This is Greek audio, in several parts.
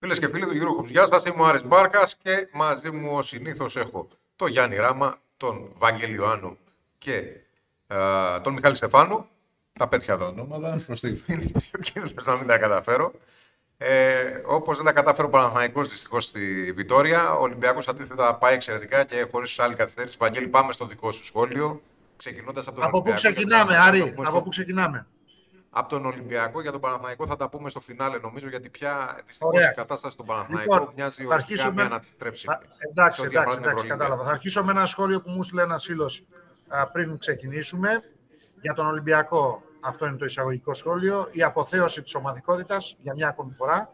Φίλες και φίλοι του Γιώργου γεια σας. Είμαι ο Άρης Μπάρκας και μαζί μου ο συνήθως έχω τον Γιάννη Ράμα, τον Βαγγέλη Ιωάννου και α, τον Μιχάλη Στεφάνου. Τα πέτυχα τα ονόματα. Προς τη ο κίνδυνος να μην τα καταφέρω. Ε, Όπως δεν τα κατάφερε ο Παναθανικό δυστυχώς στη Βιτόρια, ο Ολυμπιακός αντίθετα πάει εξαιρετικά και χωρίς άλλη καθυστέρηση. Βαγγέλη, πάμε στο δικό σου σχόλιο. Ξεκινώντας από τον Από πού ξεκινάμε, Άρη, από πού ξεκινάμε. Από τον Ολυμπιακό για τον Παναθηναϊκό θα τα πούμε στο φινάλε νομίζω γιατί πια δυστυχώς Ωραία. η κατάσταση στον Παναθηναϊκό Λοιπόν, μοιάζει θα οριστικά αρχίσουμε- μια να τη στρέψει. Θα- Εντάξει, σε ό,τι αφορά εντάξει, την εντάξει, Ευρωλίγκα. κατάλαβα. Θα αρχίσω με ένα σχόλιο που μου στείλε ένας φίλος πριν ξεκινήσουμε. Για τον Ολυμπιακό, αυτό είναι το εισαγωγικό σχόλιο. Η αποθέωση της ομαδικότητας για μια ακόμη φορά.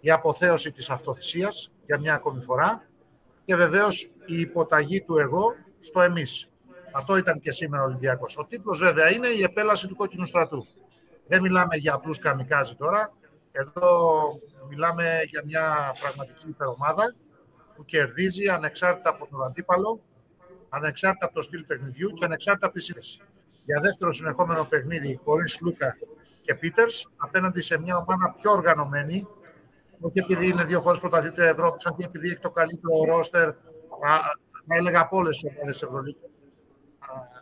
Η αποθέωση της αυτοθυσίας για μια ακόμη φορά. Και βεβαίως η υποταγή του εγώ στο εμείς. Αυτό ήταν και σήμερα ο Ολυμπιακός. Ο τίτλος βέβαια είναι η επέλαση του κόκκινου στρατού. Δεν μιλάμε για απλούς καμικάζι τώρα. Εδώ μιλάμε για μια πραγματική υπερομάδα που κερδίζει ανεξάρτητα από τον αντίπαλο, ανεξάρτητα από το στυλ παιχνιδιού και ανεξάρτητα από τη σύνθεση. Για δεύτερο συνεχόμενο παιχνίδι χωρίς Λούκα και Πίτερς, απέναντι σε μια ομάδα πιο οργανωμένη, όχι επειδή είναι δύο φορές πρωταθλήτρια Ευρώπης, αλλά και επειδή έχει το καλύτερο ρόστερ, θα έλεγα από όλες τις ομάδες Ευρωλίγκας.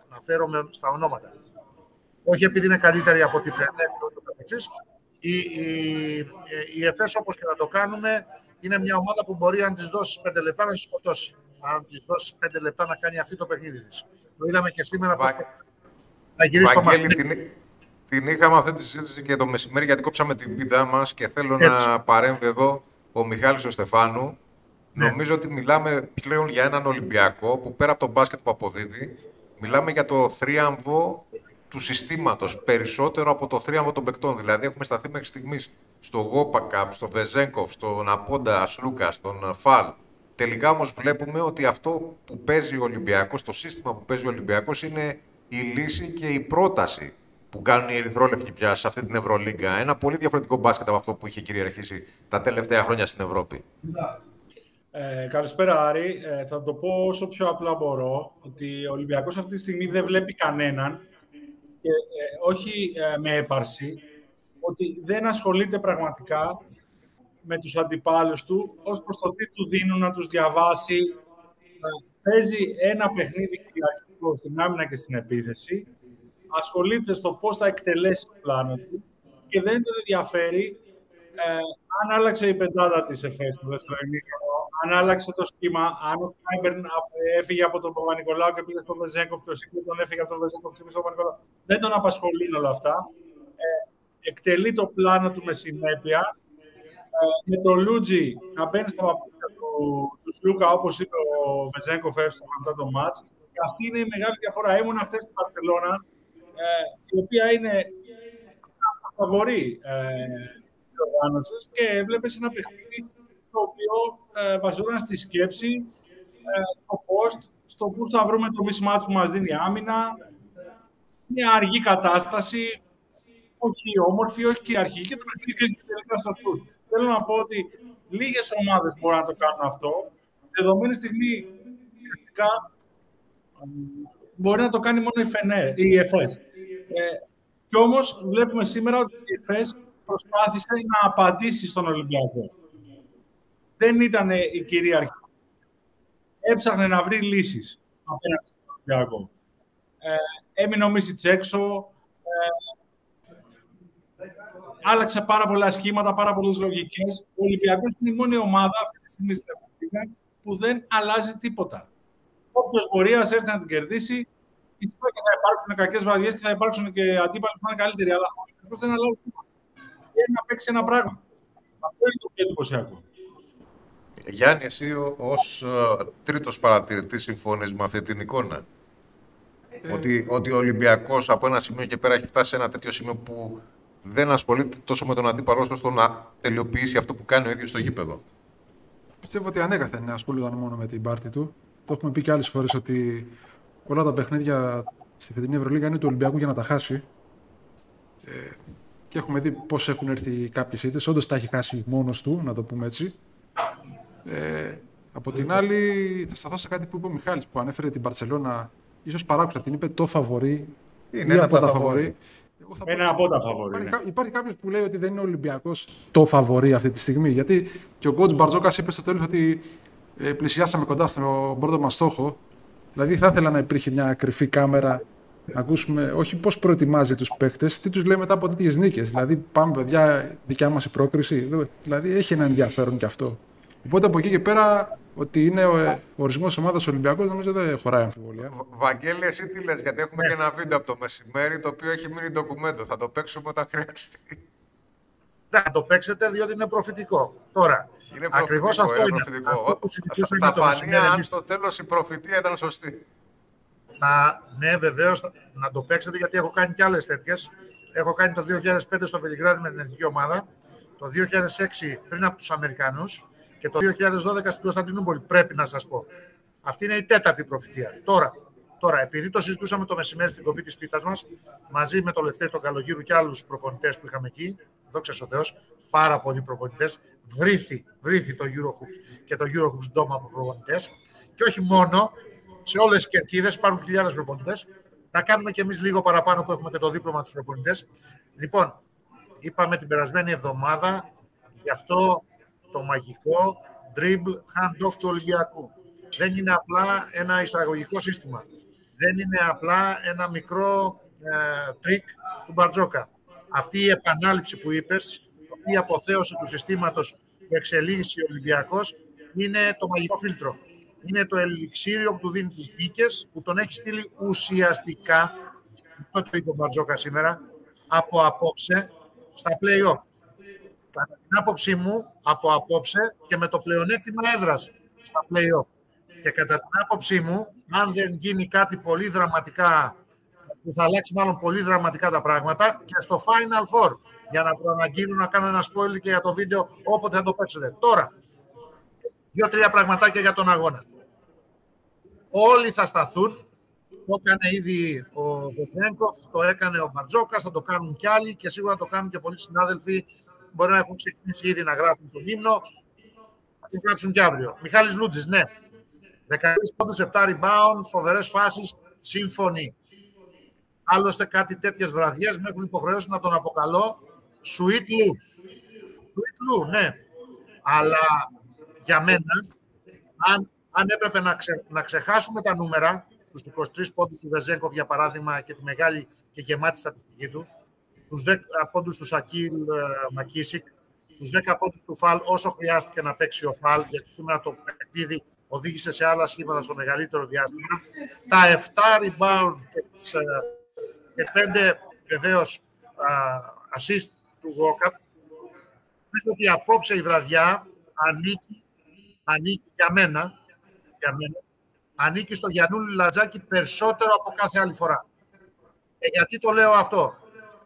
Αναφέρομαι στα ονόματα όχι επειδή είναι καλύτερη από τη Φενέρ και ούτω καθεξής. Η, η, η ΕΦΕΣ, όπως και να το κάνουμε, είναι μια ομάδα που μπορεί αν της δώσεις πέντε λεπτά να της σκοτώσει. Αν της δώσεις πέντε λεπτά να κάνει αυτή το παιχνίδι της. Το είδαμε και σήμερα πώς Βα- να γυρίσει το Βαγγέλη, μαθήμα. την, την είχαμε αυτή τη συζήτηση και το μεσημέρι γιατί κόψαμε την πίτα μας και θέλω Έτσι. να παρέμβει εδώ ο Μιχάλης ο Στεφάνου. Ναι. Νομίζω ότι μιλάμε πλέον για έναν Ολυμπιακό που πέρα από τον μπάσκετ που αποδίδει, μιλάμε για το θρίαμβο του συστήματος περισσότερο από το θρίαμβο των παικτών. Δηλαδή, έχουμε σταθεί μέχρι στιγμής στο Γόπακαπ, στο Βεζέγκοφ, στον Απόντα Ασλούκα, στον Φαλ. Τελικά όμως βλέπουμε ότι αυτό που παίζει ο Ολυμπιακός, το σύστημα που παίζει ο Ολυμπιακός είναι η λύση και η πρόταση που κάνουν οι Ερυθρόλευκοι πια σε αυτή την Ευρωλίγκα. Ένα πολύ διαφορετικό μπάσκετ από αυτό που είχε κυριαρχήσει τα τελευταία χρόνια στην Ευρώπη. Ε, καλησπέρα Άρη. Ε, θα το πω όσο πιο απλά μπορώ, ότι ο Ολυμπιακός αυτή τη στιγμή δεν βλέπει κανέναν, και, ε, όχι ε, με έπαρση, ότι δεν ασχολείται πραγματικά με τους αντιπάλους του, ως προς το τι του δίνουν να τους διαβάσει. Ε, παίζει ένα παιχνίδι κυριαρχικό στην άμυνα και στην επίθεση, ασχολείται στο πώς θα εκτελέσει το πλάνο του και δεν τον ενδιαφέρει ε, αν άλλαξε η πεντάδα της ΕΦΕΣ στο δεύτερο ημίχρονο, αν άλλαξε το σχήμα, αν ο Κλάιμπερν έφυγε από τον Παπανικολάου και πήγε στον Βεζένκοφ και ο Σίνγκλετον έφυγε από τον Βεζένκοφ και πήγε στον Παπανικολάου. Δεν τον απασχολούν όλα αυτά. Ε, εκτελεί το πλάνο του με συνέπεια. Ε, με το Λαρεντζάκη να μπαίνει στα παπούτσια του, του Σλούκα, όπως είπε ο Βεζέγκοφ στο μετά το μάτς. Και αυτή είναι η μεγάλη διαφορά. Ήμουν χθες στην Παρσελώνα, ε, η οποία είναι φαβορή ε, της οργάνωσης και έβλεπες ένα παιχνίδι το οποίο ε, βασιζόταν στη σκέψη, ε, στο post, στο πού θα βρούμε το mismatch που μας δίνει η άμυνα, μια αργή κατάσταση, όχι όμορφη, όχι κυριαρχική και το παιχνίδι κρίνει τελικά στο σουτ. Θέλω να πω ότι λίγες ομάδες μπορούν να το κάνουν αυτό. Δεδομένη στιγμή, ουσιαστικά, ε, μπορεί να το κάνει μόνο η, ΦΕΝΕ, η ΕΦΕΣ. Ε, και όμως βλέπουμε σήμερα ότι η ΕΦΕΣ προσπάθησε να απαντήσει στον Ολυμπιακό. Δεν ήταν η κυρίαρχη. Έψαχνε να βρει λύσεις απέναντι στον Ολυμπιακό. Ε, έμεινε ο Μίσιτς έξω. Ε, άλλαξε πάρα πολλά σχήματα, πάρα πολλές λογικές. Ο Ολυμπιακός είναι η μόνη ομάδα αυτή τη στιγμή στην Ευρώπη που δεν αλλάζει τίποτα. Όποιος μπορεί, ας έρθει να την κερδίσει. Φυσικά και θα υπάρξουν κακές βραδιές και θα υπάρξουν και αντίπαλοι που θα είναι καλύτεροι. Αλλά ο Ολυμπιακός δεν αλλάζει τίποτα. Θέλει να παίξει ένα πράγμα. Αυτό είναι το πιο εντυπωσιακό. Γιάννη, εσύ ως ε, τρίτος παρατηρητής συμφωνείς με αυτή την εικόνα; Ότι, ότι ο Ολυμπιακός από ένα σημείο και πέρα έχει φτάσει σε ένα τέτοιο σημείο που δεν ασχολείται τόσο με τον αντίπαλο όσο στο να τελειοποιήσει αυτό που κάνει ο ίδιος στο γήπεδο; Πιστεύω ότι ανέκαθεν ασχολούνταν μόνο με την πάρτη του. Το έχουμε πει και άλλες φορές ότι όλα τα παιχνίδια στη φετινή Ευρωλίγα είναι του Ολυμπιακού για να τα χάσει. Ε, και έχουμε δει πώς έχουν έρθει κάποιες ήττε. Όντως τα έχει χάσει μόνος του, να το πούμε έτσι. Ε, από την άλλη, θα σταθώ σε κάτι που είπε ο Μιχάλης που ανέφερε την Παρσελώνα. ίσως παράκουσα την είπε το φαβορή Είναι ή ένα από από τα τα φαβορή. Εγώ θα Ένα πω- από τα φαβορή. Υπάρχει, ναι. κα- υπάρχει κάποιος που λέει ότι δεν είναι ο Ολυμπιακός το φαβορή αυτή τη στιγμή. Γιατί και ο coach Μπαρτζόκας είπε στο τέλος ότι ε, πλησιάσαμε κοντά στον πρώτο μας στόχο. Δηλαδή θα ήθελα να υπήρχε μια κρυφή κάμερα να ακούσουμε όχι πώς προετοιμάζει τους παίχτες, τι τους λέει μετά από τέτοιες νίκες. Δηλαδή, πάμε παιδιά, δικιά μας η πρόκριση. Δε- Δηλαδή, έχει ένα ενδιαφέρον κι αυτό. Οπότε από εκεί και πέρα, ότι είναι ο ε, ορισμός ομάδας Ολυμπιακός, νομίζω δεν χωράει αμφιβολία. Β- Βαγγέλη, εσύ τι λες, γιατί έχουμε και ένα βίντεο από το μεσημέρι το οποίο έχει μείνει ντοκουμέντο. Θα το παίξουμε όταν χρειαστεί. Να το παίξετε διότι είναι προφητικό. Τώρα, Είναι ακριβώς προφητικό, αυτό είναι είναι. προφητικό. Αυτό που Θα- συζητούσαμε Θα το φανεί μεσημέρι αν εμείς. στο τέλος η προφητεία ήταν σωστή. Θα, ναι, βεβαίως να το παίξετε γιατί έχω κάνει και άλλες τέτοιες. Έχω κάνει το 2005 στο Βελιγράδι με την εθνική ομάδα, το 2006 πριν από τους Αμερικανούς και το 2012 στην Κωνσταντινούπολη. Πρέπει να σας πω. Αυτή είναι η τέταρτη προφητεία. Τώρα, τώρα επειδή το συζητούσαμε το μεσημέρι στην κοπή της πίτας μας, μαζί με τον Λευτέρη τον Καλογύρου και άλλους προπονητές που είχαμε εκεί, δόξα ο Θεός, πάρα πολλοί προπονητές, βρήθη, βρήθη το Eurohoops και το Eurohoops Dome από προπονητές. Και όχι μόνο, σε όλες τις κερκίδες υπάρχουν χιλιάδες προπονητές. Να κάνουμε κι εμείς λίγο παραπάνω που έχουμε και το δίπλωμα τους προπονητές. Λοιπόν, είπαμε την περασμένη εβδομάδα γι' αυτό το μαγικό dribble hand-off του Ολυμπιακού. Δεν είναι απλά ένα εισαγωγικό σύστημα. Δεν είναι απλά ένα μικρό ε, τρικ του Μπαρτζόκα. Αυτή η επανάληψη που είπες, αυτή η αποθέωση του συστήματος που εξελίσσει ο Ολυμπιακός είναι το μαγικό φίλτρο. Είναι το ελιξίριο που του δίνει τις νίκες, που τον έχει στείλει ουσιαστικά, αυτό το είπε ο Μπαρτζόκα σήμερα, από απόψε στα play-off. Κατά την άποψή μου, από απόψε και με το πλεονέκτημα έδρας στα play-off. Και κατά την άποψή μου, αν δεν γίνει κάτι πολύ δραματικά, που θα αλλάξει μάλλον πολύ δραματικά τα πράγματα, και στο Final Four, για να προαναγγείλω να κάνω ένα spoiler και για το βίντεο όποτε θα το παίξετε. Τώρα, δύο-τρία πραγματάκια για τον αγώνα. Όλοι θα σταθούν. Το έκανε ήδη ο Βετρέγκοφ, το έκανε ο Μπαρτζόκας, θα το κάνουν κι άλλοι και σίγουρα το κάνουν και πολλοί συνάδελφοι. Μπορεί να έχουν ξεκινήσει ήδη να γράφουν τον ύμνο. Θα το γράψουν κι αύριο. Μιχάλης Λούτζης, ναι. 13 πόντους, 7 rebound, φοβερές φάσεις, σύμφωνοι. Άλλωστε κάτι τέτοιες βραδιές με έχουν υποχρεώσει να τον αποκαλώ Sweet Lou. Sweet Lou, ναι. Αλλά για μένα, αν, αν έπρεπε να, ξε- να ξεχάσουμε τα νούμερα, τους 23 πόντους του Βεζέγκοφ για παράδειγμα και τη μεγάλη και γεμάτη στατιστική του, τους 10 πόντους του Σακίλ ε, Μακίσικ, τους 10 πόντους του Φαλ όσο χρειάστηκε να παίξει ο Φαλ, γιατί σήμερα το παιχνίδι οδήγησε σε άλλα σχήματα στο μεγαλύτερο διάστημα. Τα 7 rebound και, τις, ε, και 5 βεβαίως α, assist του Walkup. Νομίζω ότι απόψε η βραδιά ανήκει, ανήκει για μένα, για μένα ανήκει στο Γιαννούλη Λατζάκη περισσότερο από κάθε άλλη φορά. Και γιατί το λέω αυτό;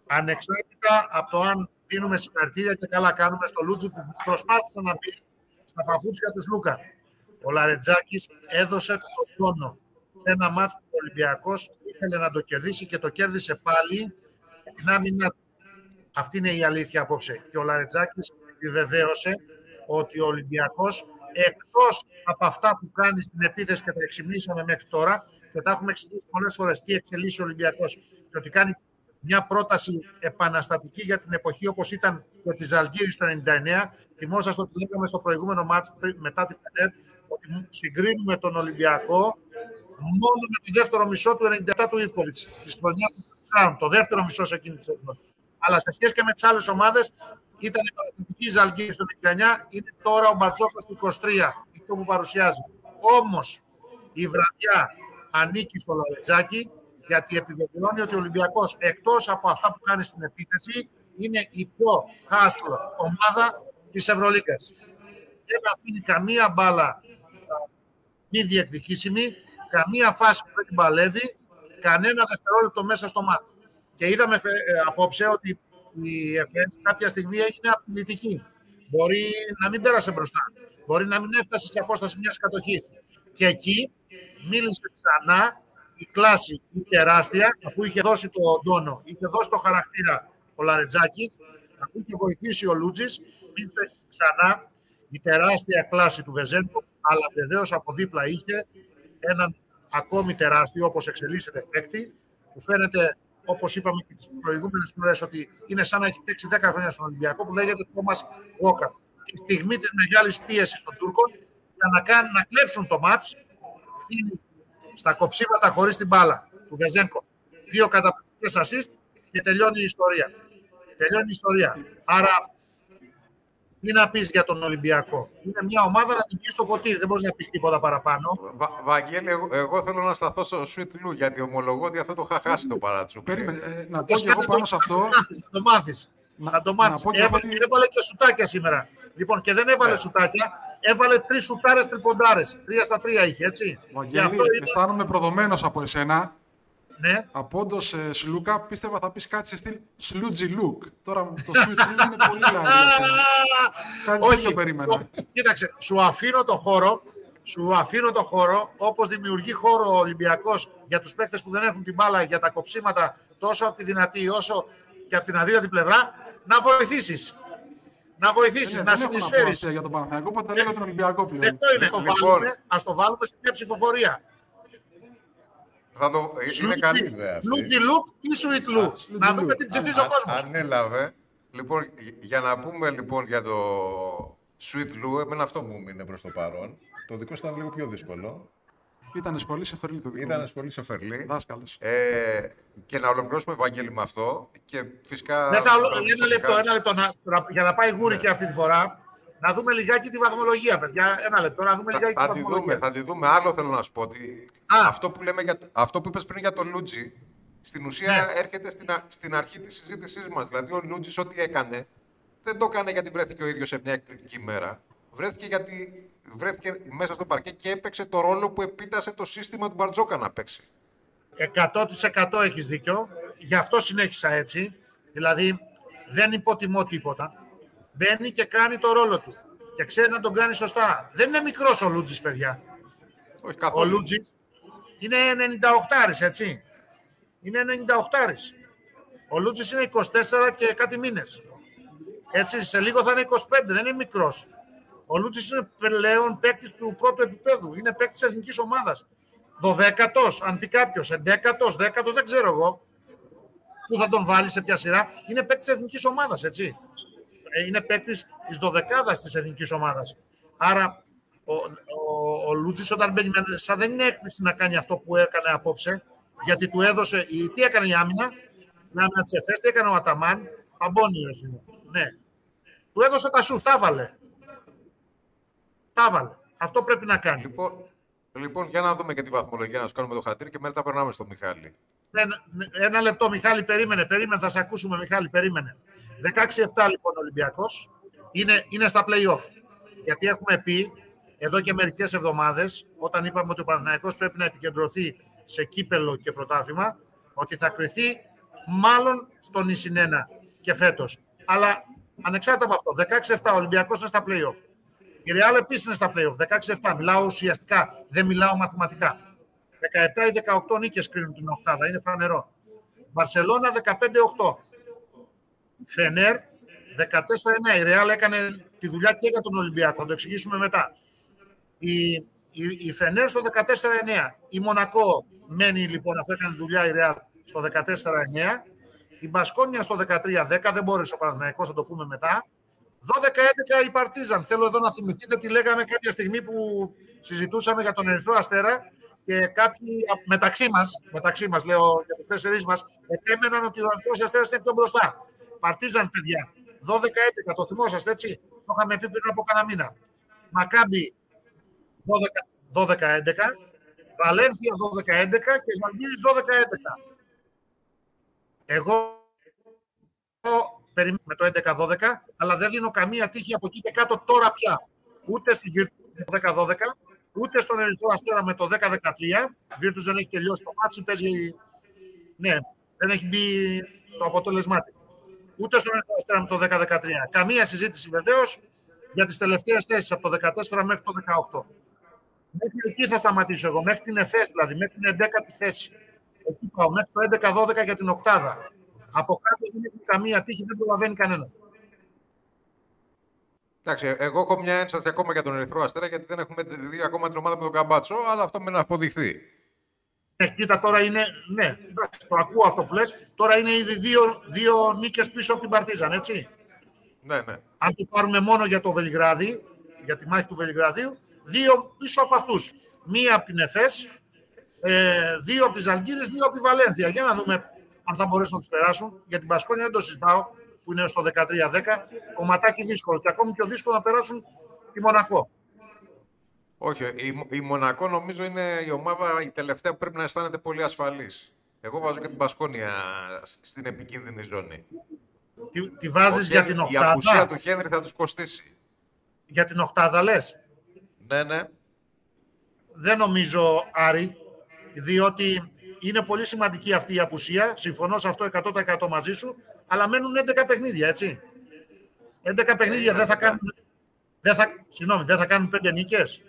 Ανεξάρτητα από το αν δίνουμε συγχαρητήρια και καλά κάνουμε στο Λούτζι που προσπάθησε να μπει στα παπούτσια του Λούκα. Ο Λαρετζάκης έδωσε τον τόνο σε ένα μάτσο που ο Ολυμπιακός ήθελε να το κερδίσει και το κέρδισε πάλι με την άμυνα του. Αυτή είναι η αλήθεια απόψε. Και ο Λαρετζάκης επιβεβαίωσε ότι ο Ολυμπιακός εκτός από αυτά που κάνει στην επίθεση και τα εξυμνήσαμε μέχρι τώρα και τα έχουμε εξηγήσει πολλές φορές τι εξελίσσει ο Ολυμπιακός και ότι κάνει μια πρόταση επαναστατική για την εποχή όπως ήταν και τη Ζαλγίρης το 99. Θυμόσαστε ότι λέγαμε στο προηγούμενο μάτς πριν- μετά τη Φενέρ ότι συγκρίνουμε τον Ολυμπιακό μόνο με το δεύτερο μισό του 97 του Ιβκοβιτς, της χρονιάς του Crown, το δεύτερο μισό σε εκείνη της σεζόν. Αλλά σε σχέση και με τις άλλες ομάδες, ήταν η παραστατική Ζαλγκύρη στο 99, είναι τώρα ο Μπατζόκα του 23, αυτό που παρουσιάζει. Όμως η βραδιά ανήκει στο Λαρετζάκι, γιατί επιβεβαιώνει ότι ο Ολυμπιακός εκτός από αυτά που κάνει στην επίθεση, είναι η πιο hustle ομάδα της Ευρωλίγκας. Δεν αφήνει καμία μπάλα α, μη διεκδικήσιμη, καμία φάση που δεν την παλεύει, κανένα δευτερόλεπτο μέσα στο μάτι. Και είδαμε φε- ε, απόψε ότι η ΕΦΕΣ κάποια στιγμή έγινε απειλητική. Μπορεί να μην πέρασε μπροστά. Μπορεί να μην έφτασε σε απόσταση μιας κατοχής. Και εκεί μίλησε ξανά η κλάση, η τεράστια, αφού είχε δώσει το τόνο, είχε δώσει το χαρακτήρα ο Λαρετζάκης, αφού είχε βοηθήσει ο Λούτζης, μίλησε ξανά η τεράστια κλάση του Βεζέντου, αλλά βεβαίως από δίπλα είχε έναν ακόμη τεράστιο, όπως εξελίσσεται παίκτη, που φαίνεται όπως είπαμε και τις προηγούμενες φορές, ότι είναι σαν να έχει παίξει 10 χρόνια στον Ολυμπιακό, που λέγεται Τόμα Walker. Τη στιγμή της μεγάλης πίεσης των Τούρκων, για να, κάνουν, να κλέψουν το μάτς στα κοψίματα χωρίς την μπάλα του Βεζένκο. Δύο καταπληκτικές assist και τελειώνει η ιστορία. Τελειώνει η ιστορία. Άρα, τι να πεις για τον Ολυμπιακό. Είναι μια ομάδα να την πεις στο ποτήρι. Δεν μπορείς να πεις τίποτα παραπάνω. Βα, Βαγγέλη, εγώ, εγώ, θέλω να σταθώ στο Sweet Lou γιατί ομολογώ ότι αυτό το είχα χάσει το παράτσου. Περίμενε, ε, να πω και εγώ πάνω σε αυτό. Θα το μάθεις. Θα το μάθεις. Έβαλε, ότι... έβαλε και σουτάκια σήμερα. Λοιπόν, και δεν έβαλε yeah. Ναι. σουτάκια, έβαλε τρεις σουτάρες τριποντάρε. Τρία στα τρία είχε, έτσι. Βαγγέλη, αυτό είναι... αισθάνομαι προδομένος από εσένα ναι. Από όντως ε, Σλούκα πίστευα θα πεις κάτι σε στυλ Σλούτζι Λουκ. Τώρα το Σλούτζι Λουκ είναι πολύ λάθος. κάτι Όχι, τέτοιο περίμενα. Κοίταξε, σου αφήνω το χώρο σου αφήνω το χώρο, όπως δημιουργεί χώρο ο Ολυμπιακός για τους παίκτες που δεν έχουν την μπάλα για τα κοψίματα τόσο από τη δυνατή όσο και από την αδύνατη πλευρά, να βοηθήσεις. Να βοηθήσεις, ε, ναι, να συνεισφέρεις. Για τον Παναθηναϊκό, οπότε λέω τον Ολυμπιακό πλέον. Αυτό είναι. Λοιπόν, Ας το βάλουμε στην ψηφοφορία. Θα το... Είναι καλή ιδέα αυτή. Λούκι Λουκ ή Sweet Luke. Να δούμε τι ψηφίζει ο κόσμος. Ανέλαβε. Λοιπόν, για να πούμε λοιπόν για το Sweet Luke, εμένα αυτό μου είναι προς το παρόν. Το δικό σου ήταν λίγο πιο δύσκολο. Ήταν πολύ Σεφερλή το δικό Ήταν πολύ Σεφερλή. Δάσκαλος. Ε, και να ολοκληρώσουμε Ευαγγέλη με αυτό. Και φυσικά... Δεν θα, ένα λεπτό, ένα λεπτό να, για να πάει γούρι ναι. και αυτή τη φορά. Να δούμε λιγάκι τη βαθμολογία, παιδιά. Ένα λεπτό, να δούμε λιγάκι θα, τη βαθμολογία. Δούμε, θα τη δούμε. Άλλο θέλω να σου πω. Ότι αυτό που, λέμε για, αυτό που είπες πριν για τον Λούτζι, στην ουσία ναι. έρχεται στην, στην αρχή της συζήτησής μας. Δηλαδή ο Λούτζης ό,τι έκανε, δεν το έκανε γιατί βρέθηκε ο ίδιος σε μια εκπληκτική μέρα. Βρέθηκε γιατί βρέθηκε μέσα στο παρκέ και έπαιξε το ρόλο που επίτασε το σύστημα του Μπαρτζόκα να παίξει. 100% έχεις δίκιο. Γι' αυτό συνέχισα έτσι. Δηλαδή δεν υποτιμώ τίποτα μπαίνει και κάνει το ρόλο του. Και ξέρει να τον κάνει σωστά. Δεν είναι μικρός ο Λούτζης, παιδιά. Όχι καθόλου. Ο Λούτζης είναι 98 έτσι. Είναι 98 Ο Λούτζης είναι 24 και κάτι μήνες. Έτσι, σε λίγο θα είναι 25, δεν είναι μικρός. Ο Λούτζης είναι πλέον παίκτης του πρώτου επίπεδου. Είναι παίκτης τη εθνικής ομάδας. 12ο, αν πει κάποιος, 11ο, 10ο, δεν ξέρω εγώ. Πού θα τον βάλει, σε ποια σειρά. Είναι παίκτης τη εθνικής ομάδας, έτσι. Ε, είναι παίκτης της δωδεκάδας της εθνικής ομάδας. Άρα ο, ο, ο Λούτζης όταν μπαίνει μέσα δεν είναι έκπληξη να κάνει αυτό που έκανε απόψε, γιατί του έδωσε. Η, τι έκανε η άμυνα, η άμυνα της ΕΦΕΣ, τι έκανε ο Αταμάν, Αμπόνιος είναι. Ναι. Του έδωσε τα σου, τα βάλε. Τα βάλε. Αυτό πρέπει να κάνει. Λοιπόν, λοιπόν για να δούμε και τη βαθμολογία, να σου κάνουμε το χατήρι και μετά περνάμε στο Μιχάλη. Ένα, ένα λεπτό, Μιχάλη, περίμενε, περίμενε, θα σε ακούσουμε, Μιχάλη, περίμενε. 16-7 λοιπόν ο Ολυμπιακός είναι, είναι στα play-off. Γιατί έχουμε πει εδώ και μερικές εβδομάδες, όταν είπαμε ότι ο Παναθηναϊκός πρέπει να επικεντρωθεί σε κύπελο και πρωτάθλημα, ότι θα κρυθεί μάλλον στον Ισηνένα και φέτος. Αλλά ανεξάρτητα από αυτό, 16-7 ο Ολυμπιακός είναι στα play-off. Η Real επίσης είναι στα play-off. 16-7. Μιλάω ουσιαστικά, δεν μιλάω μαθηματικά. 17 ή 18 νίκες κρίνουν την οκτάδα, είναι φανερό. Βαρσελόνα 15-8. Φενέρ 14-9. Η Ρεάλ έκανε τη δουλειά και για τον Ολυμπιακό. Θα το εξηγήσουμε μετά. Η, η, η Φενέρ στο 14-9. Η Μονακό μένει λοιπόν, αυτό έκανε δουλειά η Ρεάλ στο 14-9. Η Μπασκόνια στο 13-10. Δεν μπόρεσε ο Παναθηναϊκός, θα το πούμε μετά. 12-11 η Παρτίζαν. Θέλω εδώ να θυμηθείτε τι λέγαμε κάποια στιγμή που συζητούσαμε για τον Ερυθρό Αστέρα και κάποιοι μεταξύ μας, μεταξύ μας, λέω για τους τέσσερις μας, επέμεναν ότι ο Ερυθρός Αστέρας είναι πιο μπροστά. Παρτίζαν, παιδιά. 12-11, το θυμόσαστε έτσι. Το είχαμε πει πριν από κανένα μήνα. Μακάμπι 12-11, Βαλένθια 12-11 και Ζαλγίρις 12-11. Εγώ περιμένω με το 11-12, αλλά δεν δίνω καμία τύχη από εκεί και κάτω τώρα πια. Ούτε στη Virtus 10-12, ούτε στον Ερυθρό Αστέρα με το 10-13. Virtus δεν έχει τελειώσει το ματς, παίζει... Ναι, δεν έχει μπει το αποτέλεσμά της ούτε στον Αστέρα με το 10-13. Καμία συζήτηση βεβαίως για τις τελευταίες θέσεις από το 14 μέχρι το 18. Μέχρι εκεί θα σταματήσω εγώ, μέχρι την ΕΦΕΣ δηλαδή, μέχρι την 11η θέση. Εκεί πάω, μέχρι το 11-12 για την οκτάδα. Από κάτω δεν έχει καμία τύχη, δεν προλαβαίνει κανένας. Εντάξει, εγώ έχω μια ένσταση ακόμα για τον Ερυθρό Αστέρα, γιατί δεν έχουμε δει ακόμα την ομάδα με τον Καμπάτσο, αλλά αυτό με να αποδειχθεί. Ναι, κοίτα, τώρα είναι. Ναι, το ακούω αυτό που λες. Τώρα είναι ήδη δύο, δύο νίκες πίσω από την Παρτίζαν, έτσι. Ναι, ναι. Αν το πάρουμε μόνο για το Βελιγράδι, για τη μάχη του Βελιγραδίου, δύο πίσω από αυτούς. Μία από την ΕΦΕΣ, ε, δύο από τις Ζαλγκύρε, δύο από τη Βαλένθια. Για να δούμε αν θα μπορέσουν να τους περάσουν. Για την Πασκόνια δεν το συζητάω, που είναι στο 13-10. Κομματάκι δύσκολο. Και ακόμη πιο δύσκολο να περάσουν τη Μονακό. Όχι, η, η Μονακό νομίζω είναι η ομάδα η τελευταία που πρέπει να αισθάνεται πολύ ασφαλής. Εγώ βάζω και την Πασκόνια στην επικίνδυνη ζώνη. Τη, τη βάζεις για την Η οκτάδα; απουσία του Χένρι θα τους κοστίσει. Για την οκτάδα λες; Ναι, ναι. Δεν νομίζω, Άρη, διότι είναι πολύ σημαντική αυτή η απουσία. Συμφωνώ σε αυτό 100% μαζί σου, αλλά μένουν 11 παιχνίδια, έτσι. 11 παιχνίδια δεν θα κάνουν, δεν θα, συγγνώμη, δεν θα κάνουν 5 νίκες.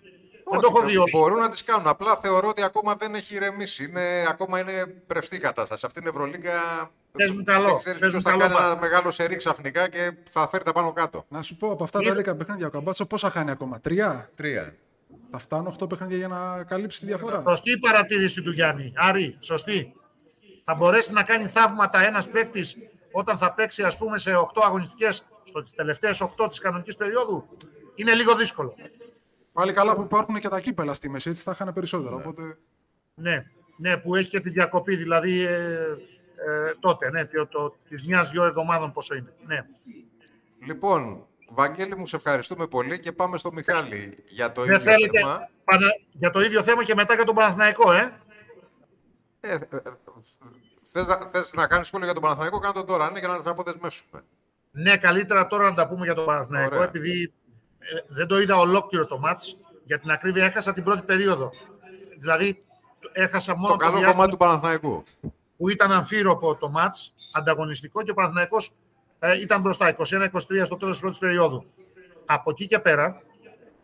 Δεν το έχω δει όλο. Μπορούν να τις κάνουν. Απλά θεωρώ ότι ακόμα δεν έχει ηρεμήσει. Είναι, ακόμα είναι πρευστή η κατάσταση. Αυτή την Ευρωλίγκα Παίζουν καλό, Δεν ξέρεις παίζουν ποιος θα καλό κάνει μπα- ένα μεγάλο σερί ξαφνικά και θα φέρει τα πάνω κάτω. Να σου πω από αυτά τα 11 παιχνίδια ο Καμπάτσο πόσα χάνει ακόμα; Τρία; Τρία. Θα φτάνουν 8 παιχνίδια για να καλύψει τη διαφορά. Σωστή η παρατήρηση του Γιάννη. Άρη, σωστή. Θα μπορέσει να κάνει θαύματα ένας παίκτης όταν θα παίξει, ας πούμε, σε 8 αγωνιστικές, στι τελευταίες 8 της κανονικής περίοδου; Είναι λίγο δύσκολο. Πάλι καλά που υπάρχουν και τα κύπελα στη μέση, έτσι θα χάνε περισσότερα. Οπότε Ναι, ναι, που έχει και τη διακοπή, δηλαδή ε, ε, τότε, ναι, το, το, της μιας-δυο εβδομάδων πόσο είναι. Ναι. Λοιπόν, Βαγγέλη μου, σε ευχαριστούμε πολύ και πάμε στο Μιχάλη για το Δεν ίδιο θέλετε θέμα. πανα- για το ίδιο θέμα και μετά για τον Παναθηναϊκό, ε; Ε, ε, ε, θες, να, θες να κάνεις σχόλιο για τον Παναθηναϊκό, κάνε το τώρα, ναι, για να τα αποδεσμεύσουμε. Ναι, καλύτερα τώρα να τα πούμε για τον Παναθηναϊκό, Ωραία. επειδή ε, δεν το είδα ολόκληρο το μάτς. Για την ακρίβεια έχασα την πρώτη περίοδο. Δηλαδή, έχασα μόνο Το το, καλό διάστημα κομμάτι του Παναθηναϊκού. που ήταν αμφίροπο το μάτς, ανταγωνιστικό και ο Παναθηναϊκός ε, ήταν μπροστά, 21-23 στο τέλος της πρώτης περίοδου. Από εκεί και πέρα,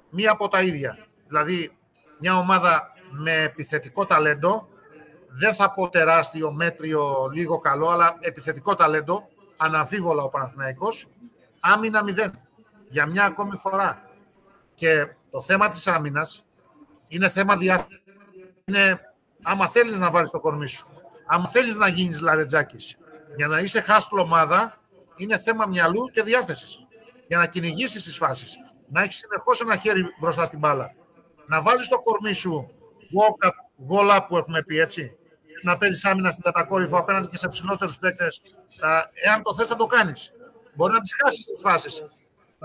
μία από τα ίδια. Δηλαδή, μια ομάδα με επιθετικό ταλέντο, δεν θα πω τεράστιο, μέτριο, λίγο καλό, αλλά επιθετικό ταλέντο, αναμφίβολα ο Παναθηναϊκός, άμυνα 0, για μια ακόμη φορά. Και το θέμα της άμυνας είναι θέμα διά... είναι άμα θέλεις να βάλεις το κορμί σου, άμα θέλεις να γίνεις λαρετζάκης, για να είσαι χάστρο ομάδα, είναι θέμα μυαλού και διάθεσης. Για να κυνηγήσεις τις φάσεις. Να έχεις συνεχώς ένα χέρι μπροστά στην μπάλα. Να βάζεις το κορμί σου walk up, goal up που έχουμε πει έτσι. Να παίζεις άμυνα στην κατακόρυφο απέναντι και σε ψηλότερους παίκτες. Α, Εάν το θες θα το κάνεις. Μπορεί να τις χάσεις τις φάσεις.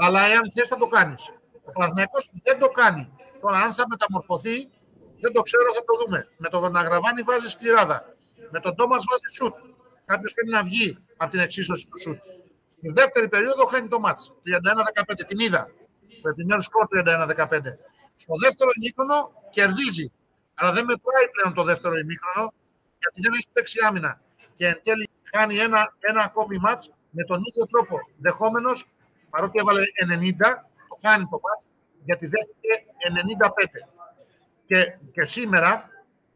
Αλλά εάν θες θα το κάνεις. Ο Παναθηναϊκός δεν το κάνει. Τώρα αν θα μεταμορφωθεί δεν το ξέρω, θα το δούμε. Με τον Ναγραβάνη βάζει σκληράδα. Με τον Τόμας βάζει σουτ. Κάποιος θέλει να βγει από την εξίσωση του σουτ. Στη δεύτερη περίοδο χάνει το μάτς. 31-15. Την είδα. Το επιμέρου σκορ 31-15. Στο δεύτερο ημίχρονο κερδίζει. Αλλά δεν μετράει πλέον το δεύτερο ημίχρονο γιατί δεν έχει παίξει άμυνα. Και εν τέλει κάνει ένα, ένα ακόμη μάτς με τον ίδιο τρόπο. Δεχόμενος, παρότι έβαλε 90, το χάνει το μάτς γιατί δέχτηκε 95 και, και σήμερα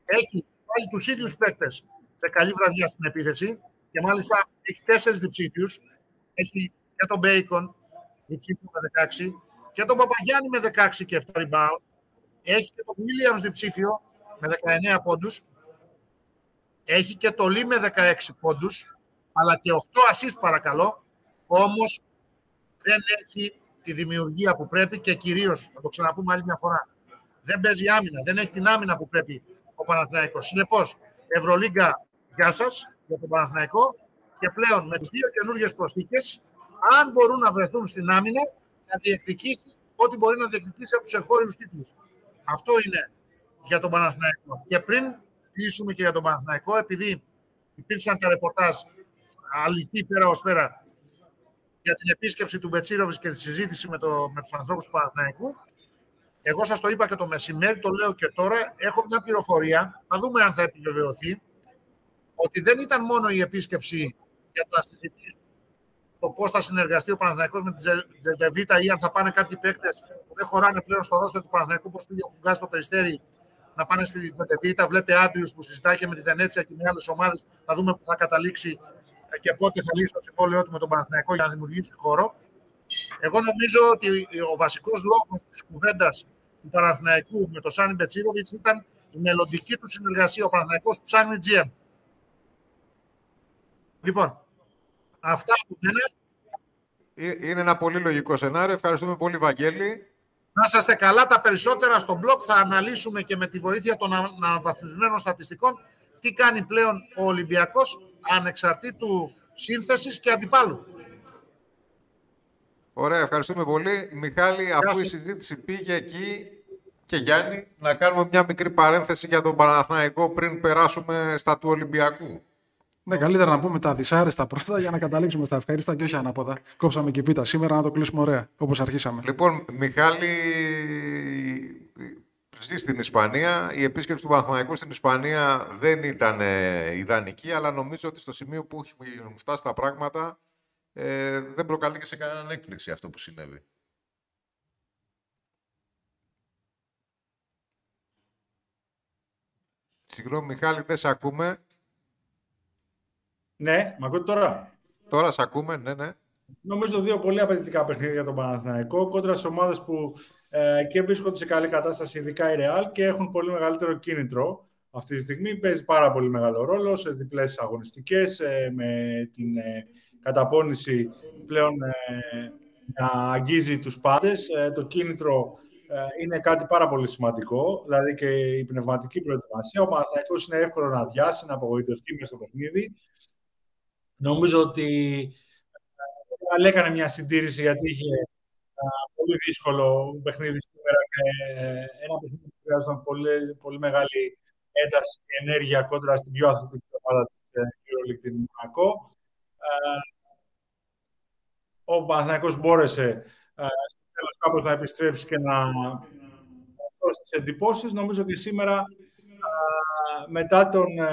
έχει πάλι τους ίδιους παίκτες σε καλή βραδιά στην επίθεση και μάλιστα έχει τέσσερις διψήφιους. Έχει και τον Μπέικον διψήφιο με 16 και τον Παπαγιάννη με 16 και 7 rebound. Έχει και τον Williams διψήφιο με 19 πόντους. Έχει και το Λί με 16 πόντους, αλλά και 8 assist παρακαλώ. Όμως δεν έχει τη δημιουργία που πρέπει και κυρίως, θα το ξαναπούμε άλλη μια φορά, δεν παίζει άμυνα, δεν έχει την άμυνα που πρέπει ο Παναθηναϊκός. Συνεπώς, Ευρωλίγκα, γεια σας για τον Παναθηναϊκό και πλέον με τις δύο καινούργιες προσθήκες, αν μπορούν να βρεθούν στην άμυνα, να διεκδικήσει ό,τι μπορεί να διεκδικήσει από τους εγχώριους τίτλους. Αυτό είναι για τον Παναθηναϊκό. Και πριν κλείσουμε και για τον Παναθηναϊκό, επειδή υπήρξαν τα ρεπορτάζ αληθή πέρα ως πέρα για την επίσκεψη του Μπετσίροβης και τη συζήτηση με, το, με τους ανθρώπους του Παναθηναϊκού, εγώ σας το είπα και το μεσημέρι, το λέω και τώρα, έχω μια πληροφορία, θα δούμε αν θα επιβεβαιωθεί, ότι δεν ήταν μόνο η επίσκεψη για να συζητήσουν το πώς θα συνεργαστεί ο Παναθηναϊκός με την Τζεντεβίτα ή αν θα πάνε κάποιοι παίκτες που δεν χωράνε πλέον στο ρόστο του Παναθηναϊκού, όπως πήγε ο Χουγκάς στο Περιστέρι, να πάνε στη Τζεντεβίτα. Βλέπει Άντριους που συζητάει και με τη Βενέτσια και με άλλες ομάδες. Θα δούμε που θα καταλήξει και πότε θα λύσει το συμβόλαιό του με τον Παναθηναϊκό για να δημιουργήσει χώρο. Εγώ νομίζω ότι ο βασικός λόγος της κουβέντας του Παναθηναϊκού με τον Σάνι Μπετσίροβιτ ήταν η μελλοντική του συνεργασία, ο Παναθηναϊκός ψάχνει GM. Λοιπόν, αυτά που λένε. Ε, είναι ένα πολύ λογικό σενάριο. Ευχαριστούμε πολύ, Βαγγέλη. Να είσαστε καλά. Τα περισσότερα στο blog θα αναλύσουμε και με τη βοήθεια των αναβαθμισμένων στατιστικών τι κάνει πλέον ο Ολυμπιακός ανεξαρτήτου σύνθεσης και αντιπάλου. Ωραία, ευχαριστούμε πολύ. Μιχάλη, αφού η συζήτηση πήγε εκεί και Γιάννη, να κάνουμε μια μικρή παρένθεση για τον Παναθηναϊκό πριν περάσουμε στα του Ολυμπιακού. Ναι, καλύτερα να πούμε τα δυσάρεστα πρώτα για να καταλήξουμε στα ευχαρίστα και όχι ανάποδα. Κόψαμε και πίτα σήμερα να το κλείσουμε ωραία, όπως αρχίσαμε. Λοιπόν, Μιχάλη, ζει στην Ισπανία. Η επίσκεψη του Παναθηναϊκού στην Ισπανία δεν ήταν ε, ιδανική, αλλά νομίζω ότι στο σημείο που έχουν φτάσει τα πράγματα ε, δεν προκαλεί και σε κανέναν έκπληξη αυτό που συνέβη. Συγγνώμη, Μιχάλη, δεν σε ακούμε. Ναι, με ακούτε τώρα; Τώρα σε ακούμε, ναι, ναι. Νομίζω δύο πολύ απαιτητικά παιχνίδια για τον Παναθηναϊκό. Κόντρα σε ομάδες που ε, και βρίσκονται σε καλή κατάσταση, ειδικά η Real, και έχουν πολύ μεγαλύτερο κίνητρο αυτή τη στιγμή. Παίζει πάρα πολύ μεγάλο ρόλο σε διπλές αγωνιστικές, ε, με την ε, καταπώνηση πλέον ε, να αγγίζει τους πάντες. Ε, το κίνητρο ε, είναι κάτι πάρα πολύ σημαντικό, δηλαδή και η πνευματική προετοιμασία. Ο Παναθηναϊκός είναι εύκολο να αδειάσει, να απογοητευτεί μέσα στο παιχνίδι. Νομίζω ότι ε, έκανε μια συντήρηση γιατί είχε πολύ δύσκολο παιχνίδι σήμερα και ένα παιχνίδι που χρειάζονταν πολύ, πολύ μεγάλη ένταση και ενέργεια κόντρα στην πιο αθλητική ομάδα της EuroLeague, την Μονακό ο Παναθηναϊκός μπόρεσε ε, στο τέλος κάπως να επιστρέψει και να δώσει τις εντυπώσεις. Νομίζω και σήμερα, ε, μετά τον ε,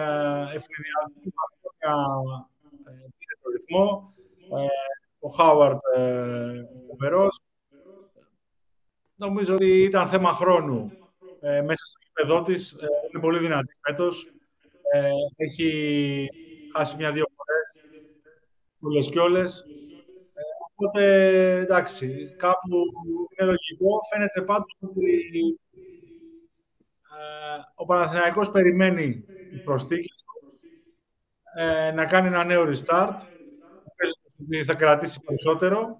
ευνηδιασμό του πήρε το ρυθμό. Ο Χάουαρντ φοβερός. Νομίζω ότι ήταν θέμα χρόνου μέσα στο γήπεδό της. Είναι πολύ δυνατή φέτος. Έχει χάσει μια-δύο φορές. Όλες και όλες. Οπότε, εντάξει, κάπου είναι λογικό. Φαίνεται πάντως ότι ε, ο Παναθηναϊκός περιμένει προσθήκες ε, να κάνει ένα νέο restart. Θα κρατήσει περισσότερο.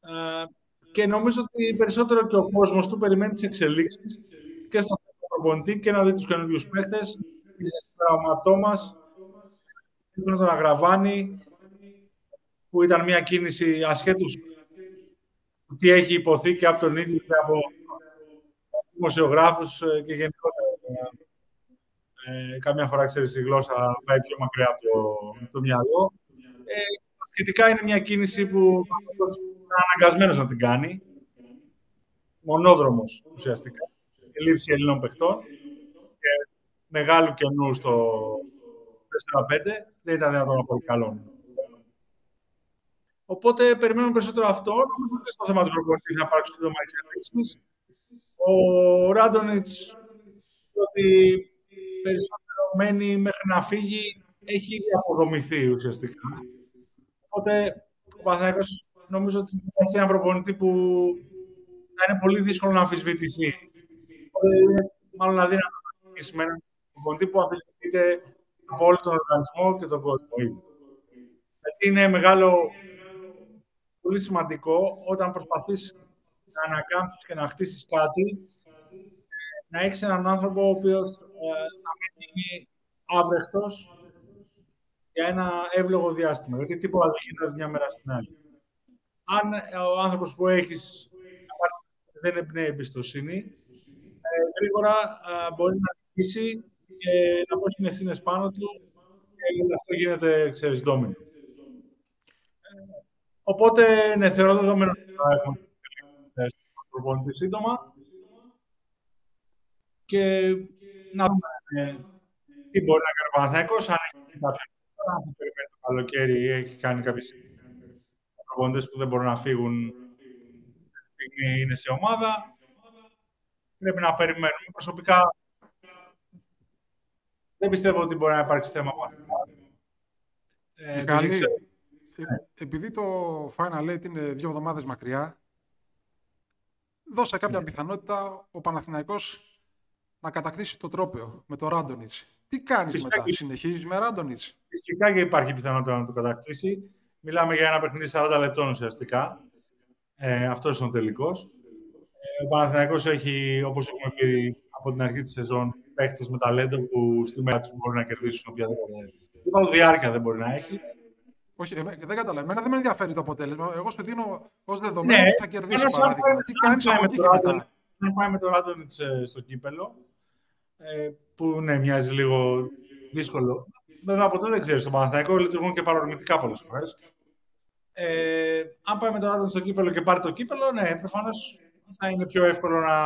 Ε, και νομίζω ότι περισσότερο και ο κόσμος του περιμένει τις εξελίξεις και στον προπονητή και να δει τους καινούριους παίχτες. Σήμερα μας, τον Αγραβάνη, που ήταν μια κίνηση ασχέτως τι έχει υποθεί και από τον ίδιο και από δημοσιογράφους ε, και γενικότερα. Ε, καμιά φορά, ξέρεις, η γλώσσα πάει πιο μακριά από το, το μυαλό. Ε, σχετικά είναι μια κίνηση που είναι αναγκασμένος να την κάνει. Μονόδρομος, ουσιαστικά. Η λήψη Ελλήνων παιχτών και μεγάλου κενού στο 4-5 δεν ήταν δυνατόν να πω καλό. Οπότε περιμένουμε περισσότερο αυτό. Νομίζω και στο θέμα του προπονητής θα υπάρξουν σύντομα εξελίξεις. Ο Ράντονιτς, ότι περισσότερο μένει μέχρι να φύγει, έχει ήδη αποδομηθεί ουσιαστικά. Οπότε ο Παθαϊκό νομίζω ότι θα ένα προπονητή που θα είναι πολύ δύσκολο να αμφισβητηθεί. Οπότε είναι μάλλον αδύνατο να με έναν προπονητή που αμφισβητείται από όλο τον οργανισμό και τον κόσμο. Γιατί είναι μεγάλο πολύ σημαντικό όταν προσπαθείς να ανακάμψεις και να χτίσεις κάτι, να έχεις έναν άνθρωπο ο οποίος ε, θα μείνει άβρεχτος για ένα εύλογο διάστημα. Γιατί τίποτα δεν γίνεται μια μέρα στην άλλη. Αν ε, ο άνθρωπος που έχεις δεν εμπνέει εμπιστοσύνη, ε, γρήγορα μπορεί να αρχίσει και να πω ευθύνες πάνω του και αυτό γίνεται, ξέρεις, ντόμινο. Οπότε, ναι, θεωρώ δεδομένο ότι θα έχουμε προπονητή σύντομα. Και να δούμε ε, τι μπορεί να κάνει ο Παναθηναϊκός, αν έχει κάποια αν θα περιμένει το καλοκαίρι ή έχει κάνει κάποιες προπονητές που δεν μπορούν να φύγουν στιγμή είναι σε ομάδα. Πρέπει να περιμένουμε. Προσωπικά δεν πιστεύω ότι μπορεί να υπάρξει θέμα ε, επειδή το Final Eight είναι δύο εβδομάδες μακριά, δώσα κάποια πιθανότητα ο Παναθηναϊκός να κατακτήσει το τρόπαιο με το Ράντονιτς. Τι κάνεις μετά, και... συνεχίζεις με Ράντονιτς; Φυσικά και υπάρχει πιθανότητα να το κατακτήσει. Μιλάμε για ένα παιχνίδι 40 λεπτών ουσιαστικά. Ε, Αυτός είναι ο τελικός. Ε, ο Παναθηναϊκός έχει, όπως έχουμε πει από την αρχή της σεζόν, παίχτες με ταλέντο που στη μέρα τους μπορεί να κερδίσουν οποιαδήποτε. Τίποτα διάρκεια δεν μπορεί να έχει. Όχι, δεν καταλαβαίνω. Εμένα δεν με ενδιαφέρει το αποτέλεσμα. Εγώ σου δίνω ως δεδομένο ναι, ότι θα κερδίσει παράδειγμα. Τι κάνει από εκεί και μετά. Αν πάει με τον Ράντονιτ ε, στο κύπελο, ε, που ναι, μοιάζει λίγο δύσκολο. Βέβαια από τότε δεν ξέρεις. Στο Παναθηναϊκό λειτουργούν και παρορμητικά πολλές φορές. Ε, αν πάει με τον Ράντονιτ στο κύπελο και πάρει το κύπελο, ναι, προφανώς θα είναι πιο εύκολο να,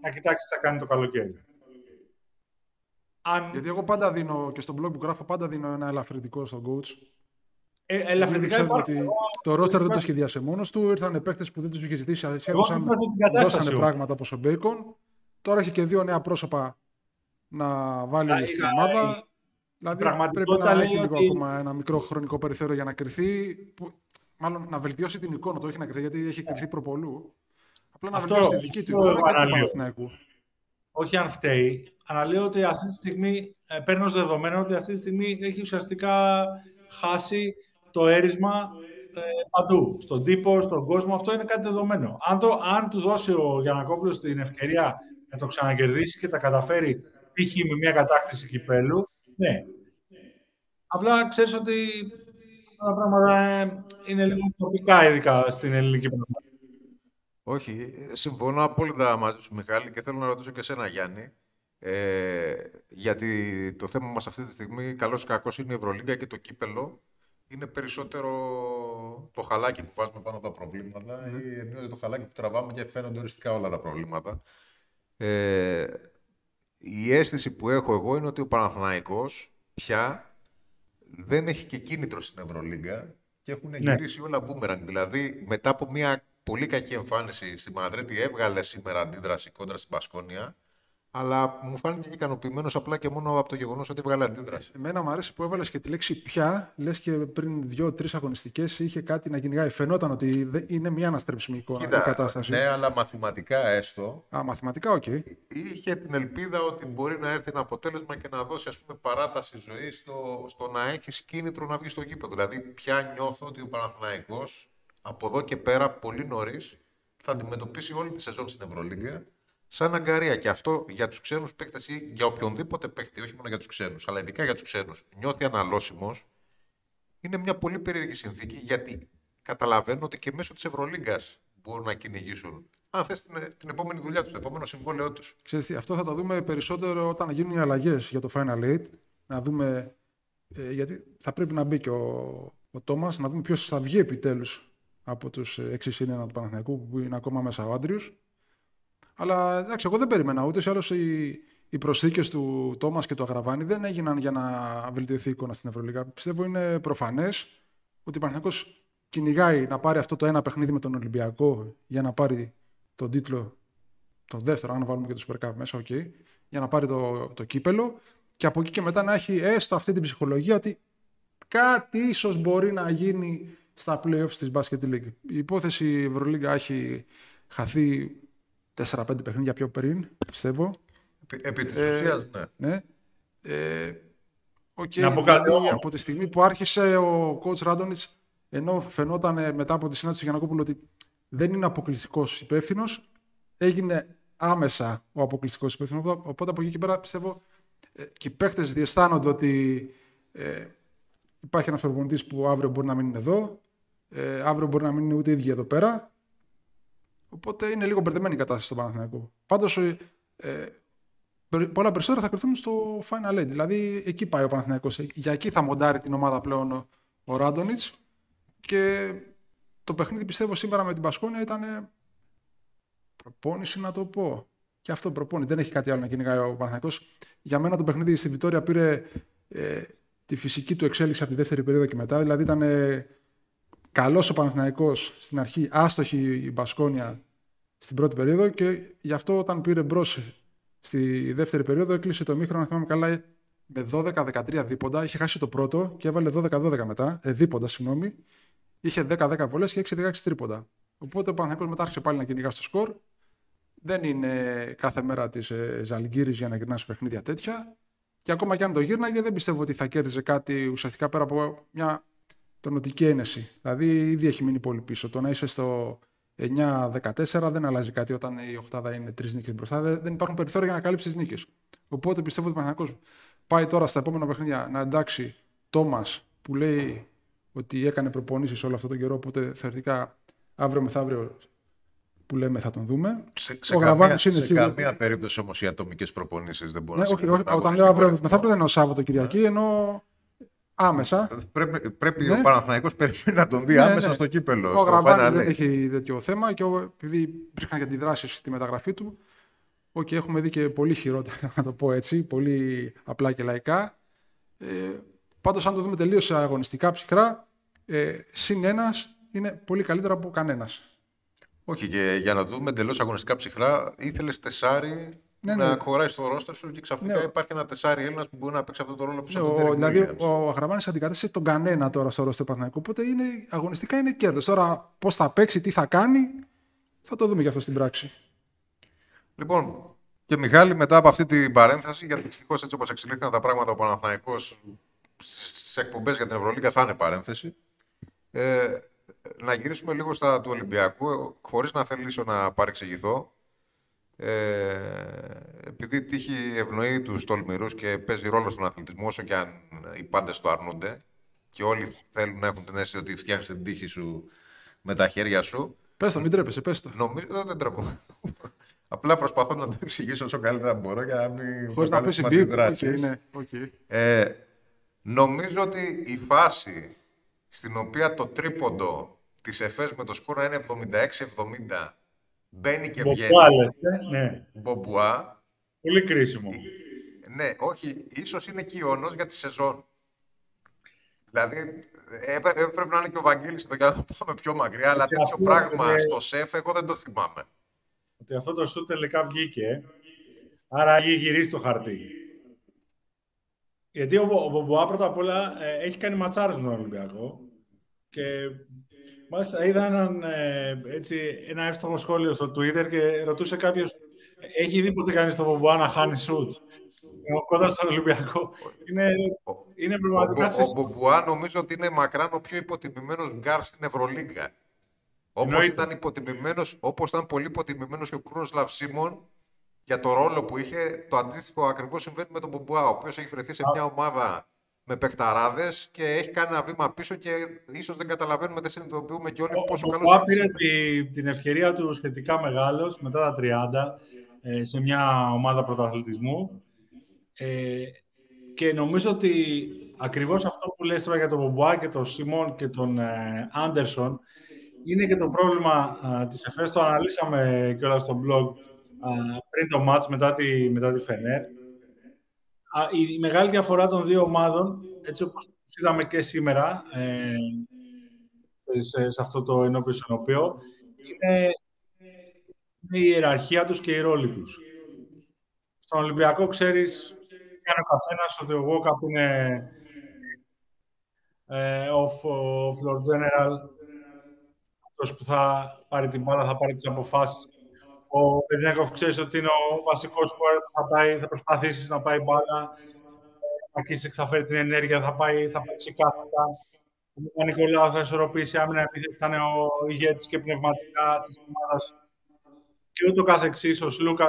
να κοιτάξεις τι θα κάνει το καλοκαίρι. Αν... Γιατί εγώ πάντα δίνω και στο blog που γράφω πάντα δίνω ένα ελαφρυντικό στον coach. Ε, ελαφρυντικά υπάρχει. Ότι το ρόστερ δεν το σχεδιάσε μόνος του. Ήρθαν παίχτε που δεν τους είχε ζητήσει. Έδωσαν, δώσανε πράγματα όπως ο Μπέικον. Τώρα έχει και δύο νέα πρόσωπα να βάλει στην ομάδα. Δηλαδή πρέπει να έχει λίγο ότι... ακόμα ένα μικρό χρονικό περιθώριο για να κρυθεί. Που, μάλλον να βελτιώσει την εικόνα του, όχι να κρυθεί, γιατί έχει κρυθεί προπολού. Απλά να βελτιώσει τη δική του εικόνα και του Όχι αν φταίει. Αναλύω ότι αυτή τη στιγμή, ε, παίρνω δεδομένο ότι αυτή τη στιγμή έχει ουσιαστικά χάσει το έρισμα ε, παντού. Στον τύπο, στον κόσμο. Αυτό είναι κάτι δεδομένο. Αν, το, αν του δώσει ο Γιανακόπουλος την ευκαιρία να το ξανακερδίσει και τα καταφέρει π.χ. με μια κατάκτηση κυπέλου, ναι. Απλά ξέρεις ότι τα πράγματα ε, είναι λίγο τοπικά, ειδικά στην ελληνική πραγματικότητα. Όχι, συμφωνώ απόλυτα μαζί σου, Μιχάλη, και θέλω να ρωτήσω και εσένα, Γιάννη. Ε, γιατί το θέμα μας αυτή τη στιγμή, καλώς ή κακός, είναι η Ευρωλίγκα και το κύπελο είναι περισσότερο το χαλάκι που βάζουμε πάνω τα προβλήματα mm. ή εννοείται το χαλάκι που τραβάμε και φαίνονται οριστικά όλα τα προβλήματα. Ε, η αίσθηση που έχω εγώ είναι ότι ο Παναθηναϊκός πια δεν έχει και κίνητρο στην Ευρωλίγκα και έχουν ναι. γυρίσει όλα μπούμερανγκ. Δηλαδή, μετά από μια πολύ κακή εμφάνιση στη Μαδρίτη, έβγαλε σήμερα αντίδραση κόντρα στην Μπασκόνια αλλά μου φάνηκε ικανοποιημένος απλά και μόνο από το γεγονός ότι έβγαλε αντίδραση. Εμένα μου αρέσει που έβαλες και τη λέξη πια, λες και πριν δύο-τρεις αγωνιστικές είχε κάτι να κυνηγάει. Φαινόταν ότι είναι μη αναστρέψιμη εικόνα η κατάσταση. Ναι, αλλά μαθηματικά έστω. Α, μαθηματικά, OK. Okay. Είχε την ελπίδα ότι μπορεί να έρθει ένα αποτέλεσμα και να δώσει ας πούμε, παράταση ζωής στο, στο να έχει κίνητρο να βγει στο γήπεδο. Δηλαδή, πια νιώθω ότι ο Παναθηναϊκός από εδώ και πέρα πολύ νωρίς θα αντιμετωπίσει όλη τη σεζόν στην Ευρωλίγκα σαν αγκαρία. Και αυτό για τους ξένους παίκτες ή για οποιονδήποτε παίκτη, όχι μόνο για τους ξένους, αλλά ειδικά για τους ξένους, νιώθει αναλώσιμος, είναι μια πολύ περίεργη συνθήκη γιατί καταλαβαίνω ότι και μέσω της Ευρωλίγκας μπορούν να κυνηγήσουν. Αν θες την, την, επόμενη δουλειά τους, το επόμενο συμβόλαιό τους. Ξέρετε, αυτό θα το δούμε περισσότερο όταν γίνουν οι αλλαγές για το Final Eight. Να δούμε. Ε, γιατί θα πρέπει να μπει και ο, ο Τόμας, να δούμε ποιος θα βγει επιτέλους από τους 6 συν του Παναθηναϊκού που είναι ακόμα μέσα ο Άντριο αλλά εντάξει, εγώ δεν περίμενα ούτε σε άλλως οι, οι προσθήκες του Τόμας και του Αγραβάνη δεν έγιναν για να βελτιωθεί η εικόνα στην Ευρωλίγα. Πιστεύω είναι προφανές ότι ο Παναθυνακό κυνηγάει να πάρει αυτό το ένα παιχνίδι με τον Ολυμπιακό για να πάρει τον τίτλο, το δεύτερο, αν βάλουμε και το Super Cup μέσα, okay, για να πάρει το, το κύπελο και από εκεί και μετά να έχει έστω αυτή την ψυχολογία ότι κάτι ίσως μπορεί να γίνει στα playoffs της Basket League. Η υπόθεση Ευρωλίγκα έχει χαθεί 4-5 παιχνίδια πιο πριν, πιστεύω. Επί της ε, ναι. ναι. Ε, okay, να πω κάτι, δηλαδή, από τη στιγμή που άρχισε ο coach Ράντονιτς, ενώ φαινόταν μετά από τη συνάντηση του Γιανακόπουλου ότι δεν είναι αποκλειστικός υπεύθυνος, έγινε άμεσα ο αποκλειστικός υπεύθυνος. Οπότε από εκεί και πέρα πιστεύω ε, και οι παίχτε διαισθάνονται ότι ε, υπάρχει ένας προπονητής που αύριο μπορεί να μην είναι εδώ, ε, αύριο μπορεί να μην είναι ούτε ίδιοι εδώ πέρα Οπότε είναι λίγο μπερδεμένη η κατάσταση στο Παναθηναϊκό. Πάντως, ε, πολλά περισσότερα θα κρυφθούν στο Final Eight. Δηλαδή, εκεί πάει ο Παναθηναϊκός. Για εκεί θα μοντάρει την ομάδα πλέον ο, ο Ράντονιτς. Και το παιχνίδι πιστεύω σήμερα με την Πασκόνια ήταν προπόνηση να το πω. Και αυτό προπόνηση. Δεν έχει κάτι άλλο να κυνηγάει ο Παναθηναϊκός. Για μένα το παιχνίδι στη Βιτόρια πήρε ε, τη φυσική του εξέλιξη από τη δεύτερη περίοδο και μετά. Δηλαδή ήταν ε, καλός ο Παναθηναϊκός στην αρχή, άστοχη η Μπασκόνια στην πρώτη περίοδο και γι' αυτό όταν πήρε μπρος στη δεύτερη περίοδο έκλεισε το μήχρονο, να θυμάμαι καλά, με 12-13 δίποντα. Είχε χάσει το πρώτο και έβαλε 12-12 μετά, ε, δίποντα, συγγνώμη. Είχε 10-10 βολές και 6-16 τρίποντα. Οπότε ο Παναθηναϊκός μετά άρχισε πάλι να κυνηγά στο σκορ. δεν είναι κάθε μέρα της ε, Ζαλγκύρης για να γυρνά παιχνίδια τέτοια. Και ακόμα και αν το γύρναγε, δεν πιστεύω ότι θα κέρδιζε κάτι ουσιαστικά πέρα από μια τονοτική ένεση. Δηλαδή, ήδη έχει μείνει πολύ πίσω. Το να είσαι στο 9-14 δεν αλλάζει κάτι όταν η Οχτάδα είναι τρεις νίκες μπροστά. Δεν υπάρχουν περιθώρια για να καλύψεις νίκες. Οπότε πιστεύω ότι ο Παναγιακό πάει τώρα στα επόμενα παιχνίδια να εντάξει Τόμας που λέει ότι έκανε προπονήσεις όλο αυτό τον καιρό. Οπότε θεωρητικά αύριο μεθαύριο που λέμε θα τον δούμε. Σε, σε, καμία, σε καμία περίπτωση όμως οι ατομικές προπονήσεις δεν μπορούν ναι, να όχι, όχι, Όταν λέω αύριο μεθαύριο δεν εννοώ Σάββατο Κυριακή, ενώ άμεσα. Πρέπει, πρέπει ναι. ο Παναθηναϊκός περιμένει να τον δει ναι, άμεσα ναι. στο κύπελο. Ο Γραβάνης δεν έχει τέτοιο θέμα και επειδή υπήρχαν και αντιδράσεις στη μεταγραφή του, και έχουμε δει και πολύ χειρότερα, να το πω έτσι, πολύ απλά και λαϊκά. Ε, Πάντως, αν το δούμε τελείως αγωνιστικά ψυχρά, ε, συν ένας είναι πολύ καλύτερα από κανένας. Όχι, και για να το δούμε εντελώ αγωνιστικά ψυχρά, ήθελες τεσάρι ναι, να ναι. χωράει στο ρόστερ σου και ξαφνικά ναι. υπάρχει ένα τεσάρι Έλληνας που μπορεί να παίξει αυτό το ρόλο που ναι, ο, Δηλαδή, ο Αγραβάνη αντικατέστησε τον κανένα τώρα στο ρόστερ Παναθηναϊκού. Οπότε είναι, αγωνιστικά είναι κέρδος. Τώρα, πώς θα παίξει, τι θα κάνει, θα το δούμε γι' αυτό στην πράξη. Λοιπόν, και Μιχάλη, μετά από αυτή την παρένθεση, γιατί δυστυχώς έτσι όπως εξελίχθηκαν τα πράγματα, ο Παναθηναϊκός στις εκπομπές για την Ευρωλίγα θα είναι παρένθεση. Ε, να γυρίσουμε λίγο στα του Ολυμπιακού, χωρίς να θελήσω να παρεξηγηθώ. Ε, επειδή τύχει ευνοεί τους τολμηρούς και παίζει ρόλο στον αθλητισμό, όσο και αν οι πάντες το αρνούνται και όλοι θέλουν να έχουν την αίσθηση ότι φτιάχνει την τύχη σου με τα χέρια σου. Πες το, μην τρέπεσαι, πες το. Νομίζω ότι δεν τρέπω. Απλά προσπαθώ να το εξηγήσω όσο καλύτερα μπορώ για να μην Χωρίς να πέσει μπίπ, okay, okay. ε, Νομίζω ότι η φάση στην οποία το τρίποντο της ΕΦΕΣ με το σκόρα είναι 76-70 μπαίνει και βγαίνει. Ε, ναι. Μπομπουά. Πολύ κρίσιμο. Ναι, όχι, ίσως είναι κύονος για τη σεζόν. Δηλαδή, έπρεπε να είναι και ο Βαγγέλης εδώ για να το πάμε πιο μακριά, αλλά τέτοιο πράγμα στο ΣΕΦ εγώ δεν το θυμάμαι. Ότι αυτό το σου τελικά βγήκε, άρα γυρίσει το χαρτί. Γιατί ο, ο Μπομπουά πρώτα απ' όλα ε, έχει κάνει ματσάρες με τον Ολυμπιακό και μάλιστα είδα έναν, ε, έτσι, ένα εύστοχο σχόλιο στο Twitter και ρωτούσε κάποιος έχει δει ποτέ κανείς τον Μπομπουά να χάνει σουτ κοντά στον Ολυμπιακό. Είναι, είναι πραγματικά... Ο, ο, ο Μπομπουά νομίζω ότι είναι μακράν ο πιο υποτιμημένος γκαρντ στην Ευρωλίγκα. Όπως ήταν υποτιμημένος, όπως ήταν πολύ υποτιμημένος και ο Κρούνοσλαβ Σίμον για το ρόλο που είχε. Το αντίστοιχο ακριβώς συμβαίνει με τον Μπομπουά, ο οποίος έχει βρεθεί σε μια ομάδα με παιχταράδες και έχει κάνει ένα βήμα πίσω και ίσως δεν καταλαβαίνουμε, δεν συνειδητοποιούμε και όλοι πόσο καλός είναι. Ο πήρε την ευκαιρία του σχετικά μεγάλος μετά τα 30 ε, σε μια ομάδα πρωταθλητισμού. Ε, και νομίζω ότι ακριβώς αυτό που λες τώρα για τον Μπομπουά και τον Σιμών και τον ε, Άντερσον είναι και το πρόβλημα ε, της ΕΦΕΣ, το αναλύσαμε και όλα στο blog πριν το μάτς μετά τη, μετά τη Φενέρ. Η μεγάλη διαφορά των δύο ομάδων, έτσι όπως είδαμε και σήμερα, ε, σε, σε αυτό το ενώπιο συνοπείο, είναι, η ιεραρχία τους και η ρόλη τους. Στον Ολυμπιακό ξέρεις, κάνει ο καθένας ότι ο Γόκαπ είναι ε, off, floor general, αυτός που θα πάρει την μπάλα, θα πάρει τις αποφάσεις ο Βεζνέκοφ ξέρεις ότι είναι ο βασικός που θα, πάει, θα προσπαθήσεις να πάει μπάλα. Ο Κίσεκ θα φέρει την ενέργεια, θα πάει, θα παίξει κάθετα. Ο Νικολάου θα ισορροπήσει άμυνα επειδή θα είναι ο ηγέτης και πνευματικά της ομάδας. Και ούτω καθεξής, ο Λούκα.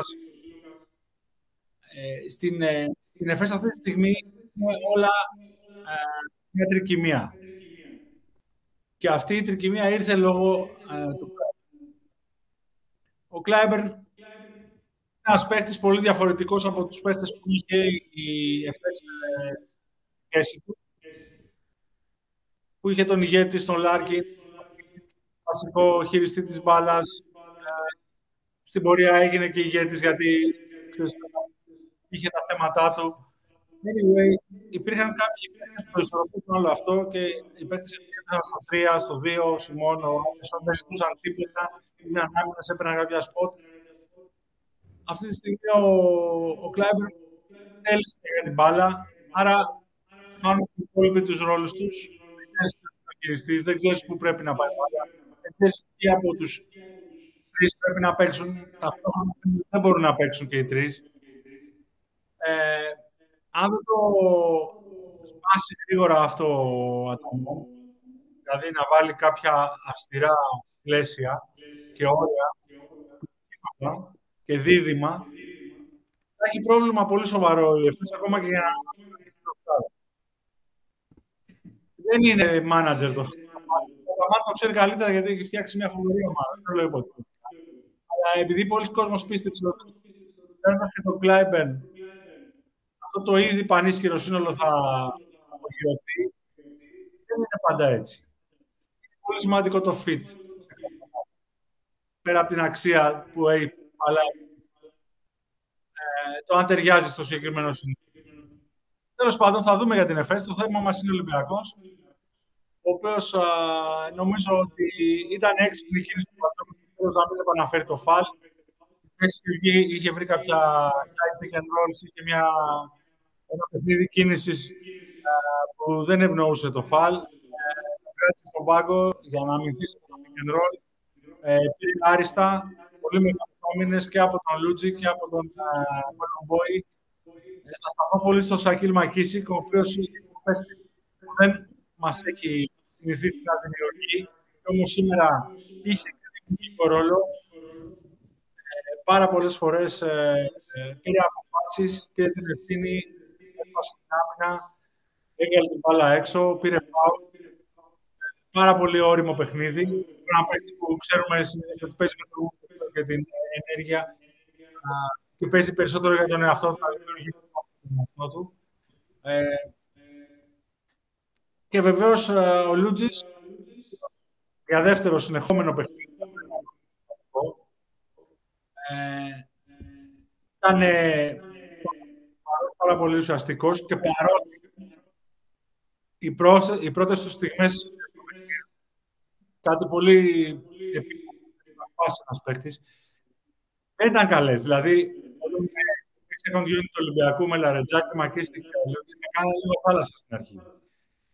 Ε, στην, ε, στην ΕΦΕΣ αυτή τη στιγμή είναι όλα ε, μια τρικυμία. Και αυτή η τρικυμία ήρθε λόγω ε, του ο Κλάιμπερν είναι ένας παίχτη πολύ διαφορετικός από τους παίχτε που είχε η ΕΦΕΣ σχέση του. Που είχε τον ηγέτη στον Λάρκιν, βασικό χειριστή της μπάλας. Στην πορεία έγινε και ηγέτης γιατί ξέρεις, είχε τα θέματά του. Anyway, υπήρχαν κάποιοι παίκτες που ισορροπούσαν όλο αυτό και οι παίκτες ήταν στο 3, στο 2, ο Simon, ο Άλεσον, δεν ζητούσαν τίποτα ήταν άμυνας, έπαιρναν κάποια σποτ. Αυτή τη στιγμή ο, ο Κλάιμπερ θέλει για την μπάλα, άρα κάνουν οι υπόλοιποι τους ρόλους τους. Δεν ξέρεις δεν ξέρεις πού πρέπει να πάει μπάλα. Δεν ξέρεις τι από τους τρεις πρέπει να παίξουν ταυτόχρονα, δεν μπορούν να παίξουν και οι τρεις. Ε, αν δεν το σπάσει γρήγορα αυτό ο ατομό, δηλαδή να βάλει κάποια αυστηρά πλαίσια και όρια και δίδυμα, θα έχει πρόβλημα πολύ σοβαρό η Εφές, ακόμα και για να δεν είναι manager το ο Ταμάν το ξέρει καλύτερα γιατί έχει φτιάξει μια φοβερή ομάδα. Δεν το λέω ποτέ. Αλλά επειδή πολλοί κόσμος πίστεψε ότι παίρνοντα και τον Κλάιμπεν, αυτό το ήδη πανίσχυρο σύνολο θα απογειωθεί, δεν είναι πάντα έτσι. Είναι πολύ σημαντικό το fit. Πέρα από την αξία που έχει, αλλά ε, το αν ταιριάζει στο συγκεκριμένο σύνολο. Τέλος πάντων, θα δούμε για την ΕΦΕΣ. Το θέμα μας είναι ο Ολυμπιακός ο οποίος νομίζω ότι ήταν έξυπνη κίνηση του Πατρόπουλου να μην επαναφέρει το φαλ. Είχε βρει κάποια side pick and rolls, είχε μια, ένα παιχνίδι κίνησης που δεν ευνοούσε το φαλ. Κράτησε στον πάγκο για να αμυνθεί στο pick and roll. Ε, πήρε άριστα, πολύ μεγάλες και από τον Λούτζι και από τον Μπόι. Ε, θα σταθώ πολύ στο Σακίλ Μακίσικ, ο οποίος δεν μας έχει συνηθίσει να δημιουργεί. Όμως σήμερα είχε δημιουργικό ρόλο. Ε, πάρα πολλές φορές ε, ε, πήρε αποφάσεις και την ευθύνη έσπασε την άμυνα, έβγαλε την μπάλα έξω, πήρε πάω. Πάρα πολύ όριμο παιχνίδι. Ένα παιχνίδι που ξέρουμε ότι παίζει με το και την ενέργεια και παίζει περισσότερο για τον εαυτό του, δημιουργεί τον εαυτό του. Ε, και βεβαίως ε, ο Λούτζης για δεύτερο συνεχόμενο παιχνίδι. Ε, ήταν πάρα πολύ ουσιαστικός και παρότι οι, πρώτε οι πρώτες του στιγμές κάτι πολύ επίπεδο ένας παίκτης, δεν ήταν καλές. Δηλαδή, όταν είχαν γίνει του Ολυμπιακού με Λαρετζάκη, Μακίστη και Λούτζη, έκανα λίγο θάλασσα στην αρχή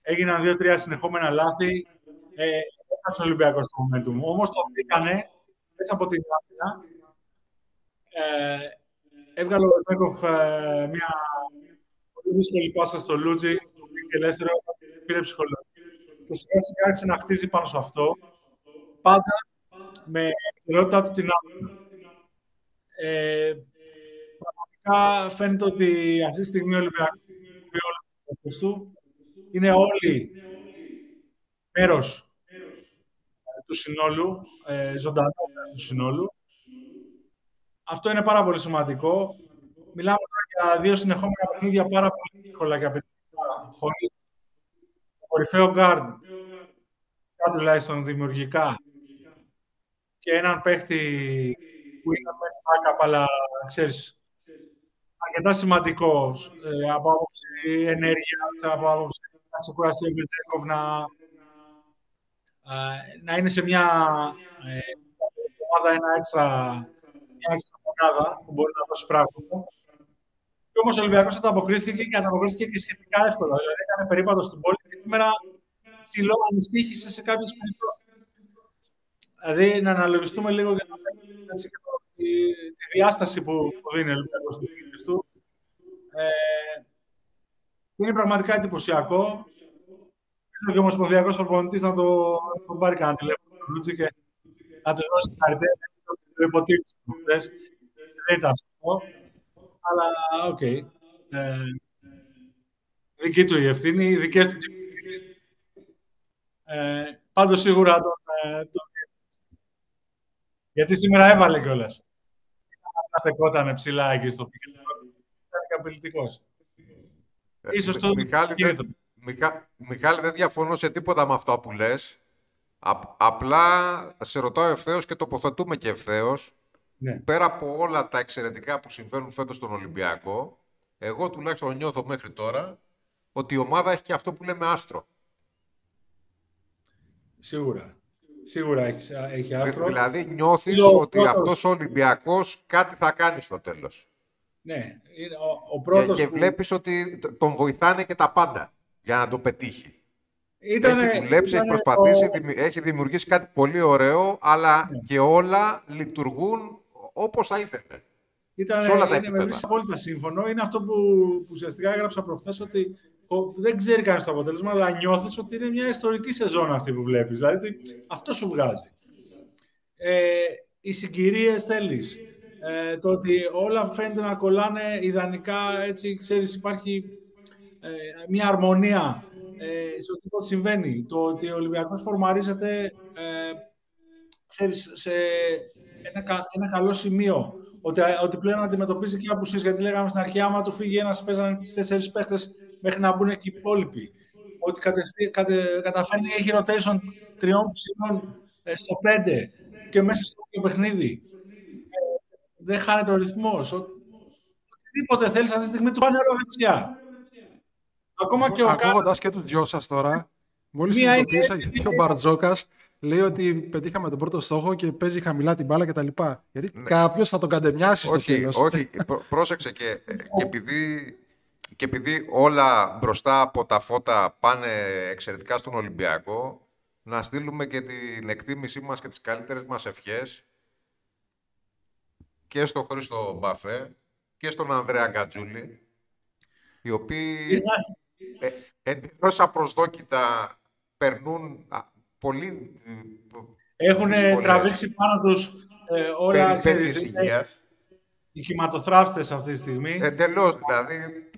έγιναν δύο-τρία συνεχόμενα λάθη. Ε, Έχασε ο Ολυμπιακός στο momentum. Όμως το βρήκανε μέσα από την άμυνα. Ε, έβγαλε ο Ζέκοφ ε, μια πολύ δύσκολη πάσα στο Λούτζι, το πήγε ελεύθερο, πήρε ψυχολογία. Και σιγά σιγά άρχισε να χτίζει πάνω σε αυτό. Πάντα με ερώτητά του την άμυνα. Ε, πραγματικά φαίνεται ότι αυτή τη στιγμή ο Ολυμπιακός του είναι όλοι μέρος του συνόλου, ε, ζωντανό του συνόλου. Αυτό είναι πάρα πολύ σημαντικό. Μιλάμε για δύο συνεχόμενα παιχνίδια πάρα πολύ δύσκολα και απαιτητικά. Χωρίς το κορυφαίο γκάρντ, τουλάχιστον δημιουργικά, και έναν παίχτη που είναι με αλλά ξέρεις, αρκετά σημαντικός ε, από άποψη ενέργειας, από άποψη να ξεκουραστεί ο Βετρέκοβ να, να είναι σε μια ε, ομάδα ένα έξτρα, μια έξτρα μονάδα που μπορεί να δώσει πράγματα. Και όμως ο Ολυμπιακός ανταποκρίθηκε και ανταποκρίθηκε και σχετικά εύκολα. Δηλαδή έκανε περίπατο στην πόλη και σήμερα ψηλό ανησύχησε σε κάποιες περιπτώσεις. Δηλαδή να αναλογιστούμε λίγο για το έτσι, και τη, τη διάσταση που, που δίνει ο Ολυμπιακός στι του. Ε, είναι πραγματικά εντυπωσιακό. Είναι και ο Ομοσπονδιακός Προπονητής να το, τον πάρει κανένα τηλέφωνο και να του δώσει χαρακτήρα. Το υποτίμησε Δεν ήταν αυτό. Αλλά οκ. Okay. Ε, δική του η ευθύνη, οι δικές του ε, Πάντως σίγουρα τον, ε, τον... Γιατί σήμερα έβαλε κιόλας. Στεκόταν ψηλά εκεί στο pick. Ήταν καταπληκτικό. Ε, ίσως το Μιχάλη, δεν, Μιχάλη, δεν διαφωνώ σε τίποτα με αυτό που λες. απλά σε ρωτάω ευθέως και τοποθετούμε και ευθέως. Ναι. Πέρα από όλα τα εξαιρετικά που συμβαίνουν φέτος στον Ολυμπιακό, εγώ τουλάχιστον νιώθω μέχρι τώρα ότι η ομάδα έχει και αυτό που λέμε άστρο. Σίγουρα. Σίγουρα έχεις, έχει άστρο. Δηλαδή νιώθεις ότι αυτό αυτός ο Ολυμπιακός κάτι θα κάνει στο τέλος. Ναι, είναι ο, ο πρώτος και, και βλέπεις ότι τον βοηθάνε και τα πάντα για να το πετύχει. Ήτανε, έχει δουλέψει, έχει προσπαθήσει, έχει δημιουργήσει κάτι πολύ ωραίο, αλλά ναι. και όλα λειτουργούν όπως θα ήθελε. Ήταν, όλα τα είναι με απόλυτα σύμφωνο. Είναι αυτό που, που ουσιαστικά έγραψα προχθές ότι δεν ξέρει κανείς το αποτέλεσμα, αλλά νιώθεις ότι είναι μια ιστορική σεζόν αυτή που βλέπεις. Δηλαδή αυτό σου βγάζει. Ε, οι συγκυρίες θέλεις. Ε, το ότι όλα φαίνεται να κολλάνε ιδανικά, έτσι ξέρεις, υπάρχει ε, μια αρμονία ε, σε οτιδήποτε συμβαίνει. Το ότι ο Ολυμπιακός φορμαρίζεται ε, ξέρεις, σε ένα, ένα καλό σημείο. Ότι, ότι πλέον αντιμετωπίζει και απουσίες, γιατί λέγαμε στην αρχή, άμα του φύγει ένας, παίζανε τις τέσσερις παίχτες μέχρι να μπουν και οι υπόλοιποι. Ότι κατε, καταφέρνει, έχει rotation τριών ψηλών ε, στο πέντε και μέσα στο παιχνίδι. Ε, δεν χάνεται ο ρυθμός. Οτιδήποτε θέλεις αυτή τη στιγμή του πάνε δεξιά. Ακόμα και ο Ακούγοντας και του Τζιώσα τώρα, μόλις συνειδητοποίησα γιατί ο Μπαρτζόκας λέει ότι πετύχαμε τον πρώτο στόχο και παίζει χαμηλά την μπάλα κτλ. Γιατί ναι. κάποιος θα τον καντεμιάσει στο όχι, τέλος. Όχι, πρόσεξε και, και, επειδή, και επειδή όλα μπροστά από τα φώτα πάνε εξαιρετικά στον Ολυμπιακό, να στείλουμε και την εκτίμησή μας και τις καλύτερες μας ευχές και στον Χρήστο Μπαφέ και στον Ανδρέα Γκατζούλη, οι οποίοι ε, εντελώς απροσδόκητα περνούν πολύ Έχουν τραβήξει πάνω τους ε, όλα ξέρεις, υγείας. οι κυματοθράφτες αυτή τη στιγμή. Εντελώς δηλαδή.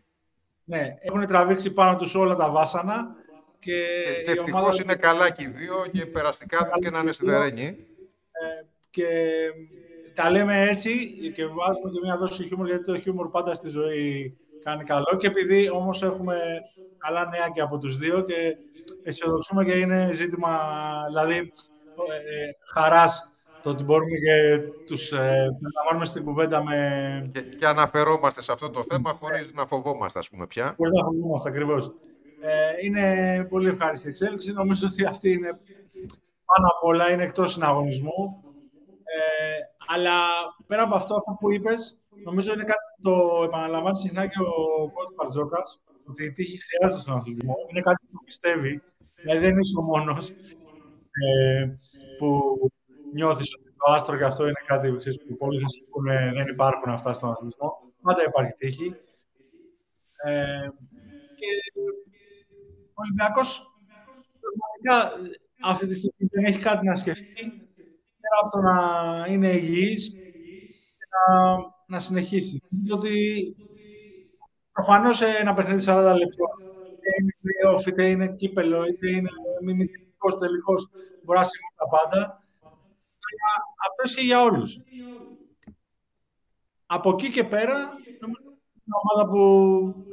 Ναι, έχουν τραβήξει πάνω τους όλα τα βάσανα. Και, και ευτυχώς είναι καλά και οι δύο και περαστικά τους και να είναι σιδερένοι. Ε, και τα λέμε έτσι και βάζουμε και μια δόση χιούμορ, γιατί το χιούμορ πάντα στη ζωή κάνει καλό. Και επειδή όμως έχουμε καλά νέα και από τους δύο και αισιοδοξούμε και είναι ζήτημα, δηλαδή, ε, χαράς το ότι μπορούμε και τους ε, στην κουβέντα με... Και, και αναφερόμαστε σε αυτό το θέμα χωρίς να φοβόμαστε, ας πούμε, πια. Χωρίς να φοβόμαστε, ακριβώς. Ε, είναι πολύ ευχάριστη εξέλιξη. Νομίζω ότι αυτή είναι πάνω απ' όλα, είναι εκτός συναγωνισμού. Ε, αλλά πέρα από αυτό, αυτό που είπες, νομίζω είναι κάτι που το επαναλαμβάνει συχνά και ο Κώστας Παρτζόκας, ότι η τύχη χρειάζεται στον αθλητισμό. Είναι κάτι που πιστεύει. Δηλαδή δεν είσαι ο μόνος ε, που νιώθεις ότι το άστρο και αυτό είναι κάτι που, ξέρεις, που πολλοί θα σου πούνε δεν υπάρχουν αυτά στον αθλητισμό. Πάντα υπάρχει τύχη. Ε, και ο Ολυμπιακός πραγματικά αυτή τη στιγμή δεν έχει κάτι να σκεφτεί πέρα από το να είναι υγιής και να, να συνεχίσει. Διότι προφανώς ένα παιχνίδι 40 λεπτών, είτε είναι playoff, είτε είναι κύπελο, είτε είναι μιμητικό τελικός, μπορεί να συμβεί τα πάντα. Αλλά αυτός ισχύει για όλους. Από εκεί και πέρα, νομίζω είναι μια ομάδα που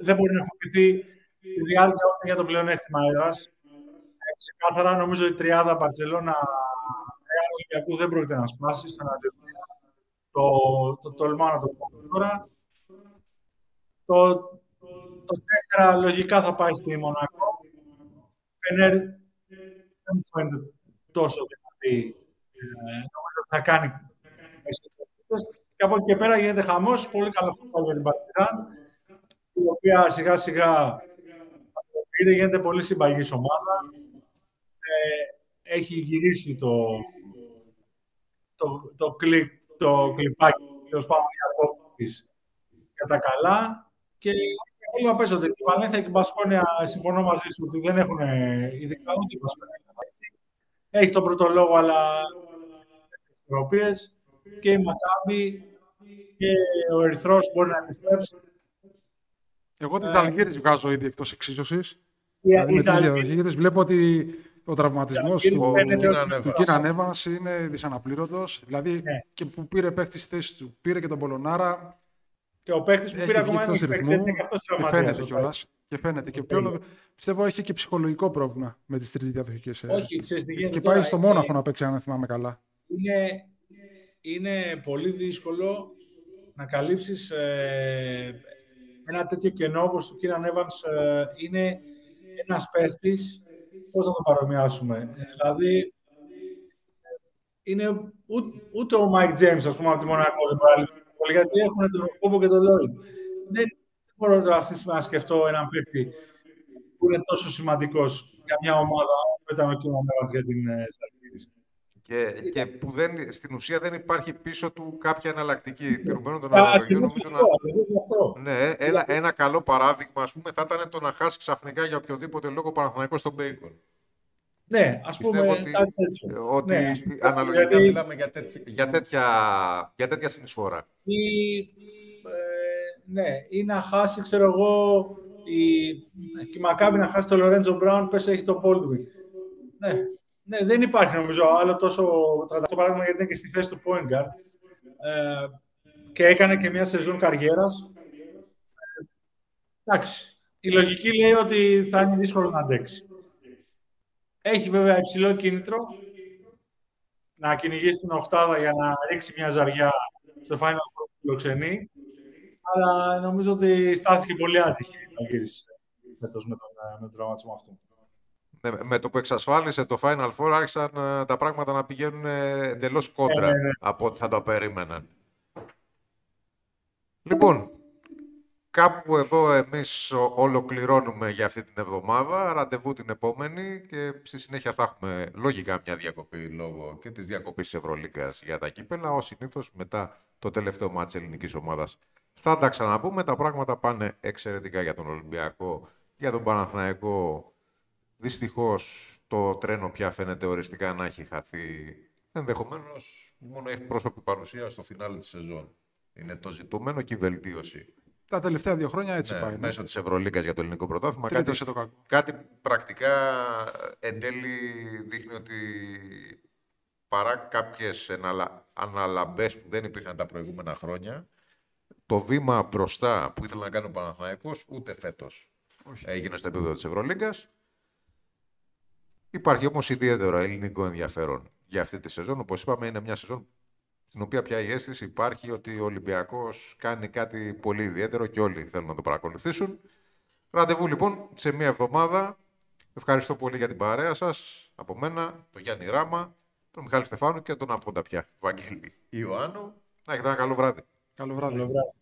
δεν μπορεί να φοβηθεί τη διάρκεια όχι για το πλεονέκτημα έδρα. Ε, ξεκάθαρα νομίζω η τριάδα Μπαρσελόνα Ολυμπιακού δεν πρόκειται να σπάσει. Στον το, το τολμάω να το πω τώρα. Το, το 4 λογικά θα πάει στη Μονακό. Φενέρ δεν μου φαίνεται τόσο δυνατή. Ε, νομίζω ότι θα κάνει και από εκεί και πέρα γίνεται χαμός. Πολύ καλό φούτμπολ για την Παρτιζάν, η οποία σιγά σιγά είναι, γίνεται πολύ συμπαγής ομάδα. Ε, έχει γυρίσει το, το, το, κλικ, το κλιπάκι, τέλος πάντων, για για τα καλά. Και όλοι να παίζονται. Και η Βαλένθια και η Μπασκόνια, συμφωνώ μαζί σου ότι δεν έχουν ειδικά ούτε η Μπασκόνια. Έχει τον πρώτο λόγο, αλλά και η Μακάμπη και ο Ερυθρός μπορεί να επιστρέψει. Εγώ την Αλγύρης βγάζω ήδη εκτός εξίσωσης. Δηλαδή με τις βλέπω ότι ο τραυματισμός του, του Κίνα είναι δυσαναπλήρωτος. Δηλαδή ναι. και που πήρε παίχτης στη θέση του. Πήρε και τον Πολωνάρα. Και ο παίχτης που πήρε ακόμα ένα ρυθμού. Και φαίνεται κιόλας. Και φαίνεται. Και πλέον πιστεύω έχει και ψυχολογικό πρόβλημα με τις τρεις διαδοχικές. Ε, Όχι, ξέρεις τι Και πάει στο Μόναχο να παίξει, αν θυμάμαι καλά. Είναι, είναι πολύ δύσκολο να καλύψεις ε, ένα τέτοιο κενό όπως του Κίναν Evans ε, είναι ένας παίχτης πώς να το παρομοιάσουμε; Ε, δηλαδή, είναι ούτε, ο Μάικ Τζέιμς, ας πούμε, από τη Μονακό δεν μπορεί γιατί έχουν τον Οκόμπο και τον Λόιντ. Δεν μπορώ αυτή τη στιγμή να σκεφτώ έναν παίκτη που είναι τόσο σημαντικός για μια ομάδα που ήταν ο κοινωνικό για την ε, και, και που δεν, στην ουσία δεν υπάρχει πίσω του κάποια εναλλακτική. Τηρουμένων των αναλογιών, νομίζω να... Ναι, ένα, ένα καλό παράδειγμα, ας πούμε, θα ήταν το να χάσει ξαφνικά για οποιοδήποτε λόγο Παναθηναϊκός στον Μπέικον. Ναι, ας πούμε, ότι, ότι ναι, αναλογικά γιατί... μιλάμε για τέτοια, για, τέτοια, για τέτοια συνεισφορά. Ή, ε, ναι, ή να χάσει, ξέρω εγώ, η, η Μακάμπη να χάσει τον Λορέντζο Μπράουν, πες έχει τον Baldwin. Ναι, ναι, δεν υπάρχει νομίζω άλλο τόσο τραντακτό παράδειγμα γιατί είναι και στη θέση του point guard. Ε, και έκανε και μια σεζόν καριέρας. Ε, εντάξει. Η λογική λέει ότι θα είναι δύσκολο να αντέξει. Έχει βέβαια υψηλό κίνητρο να κυνηγήσει την οχτάδα για να ρίξει μια ζαριά στο Final Four του φιλοξενεί. Αλλά νομίζω ότι στάθηκε πολύ άτυχη να γύρισε φέτος με τον, με τον τραυματισμό αυτού. Ναι, με το που εξασφάλισε το Final Four άρχισαν ε, τα πράγματα να πηγαίνουν εντελώς κόντρα ναι, ναι, ναι. από ό,τι θα το περίμεναν. Λοιπόν, κάπου εδώ εμείς ολοκληρώνουμε για αυτή την εβδομάδα. Ραντεβού την επόμενη και στη συνέχεια θα έχουμε λογικά μια διακοπή λόγω και της διακοπής Ευρωλίκας για τα κύπελα. Ως συνήθως μετά το τελευταίο μάτς ελληνικής ομάδας θα τα ξαναπούμε. Τα πράγματα πάνε εξαιρετικά για τον Ολυμπιακό, για τον Παναθηναϊκό Δυστυχώς το τρένο πια φαίνεται οριστικά να έχει χαθεί. Ενδεχομένως μόνο έχει πρόσωπη παρουσία στο φινάλε της σεζόν. Είναι το ζητούμενο και η βελτίωση. Τα τελευταία δύο χρόνια έτσι ναι, πάει. Ναι. Μέσω της Ευρωλίγκας για το ελληνικό πρωτάθλημα. Κάτι, το κάτι πρακτικά εν τέλει δείχνει ότι παρά κάποιες αναλαμπές που δεν υπήρχαν τα προηγούμενα χρόνια, το βήμα μπροστά που ήθελε να κάνει ο Παναθηναϊκός ούτε φέτος έγινε στο επίπεδο της Ευρωλίγκας. Υπάρχει όμως ιδιαίτερο ελληνικό ενδιαφέρον για αυτή τη σεζόν. Όπως είπαμε, είναι μια σεζόν στην οποία πια η αίσθηση υπάρχει ότι ο Ολυμπιακός κάνει κάτι πολύ ιδιαίτερο και όλοι θέλουν να το παρακολουθήσουν. Ραντεβού λοιπόν σε μία εβδομάδα. Ευχαριστώ πολύ για την παρέα σας. Από μένα, τον Γιάννη Ράμα, τον Μιχάλη Στεφάνου και τον Απόντα πια, Βαγγέλη Ιωάννου. Να έχετε ένα καλό βράδυ. Καλό βράδυ. Καλό βράδυ.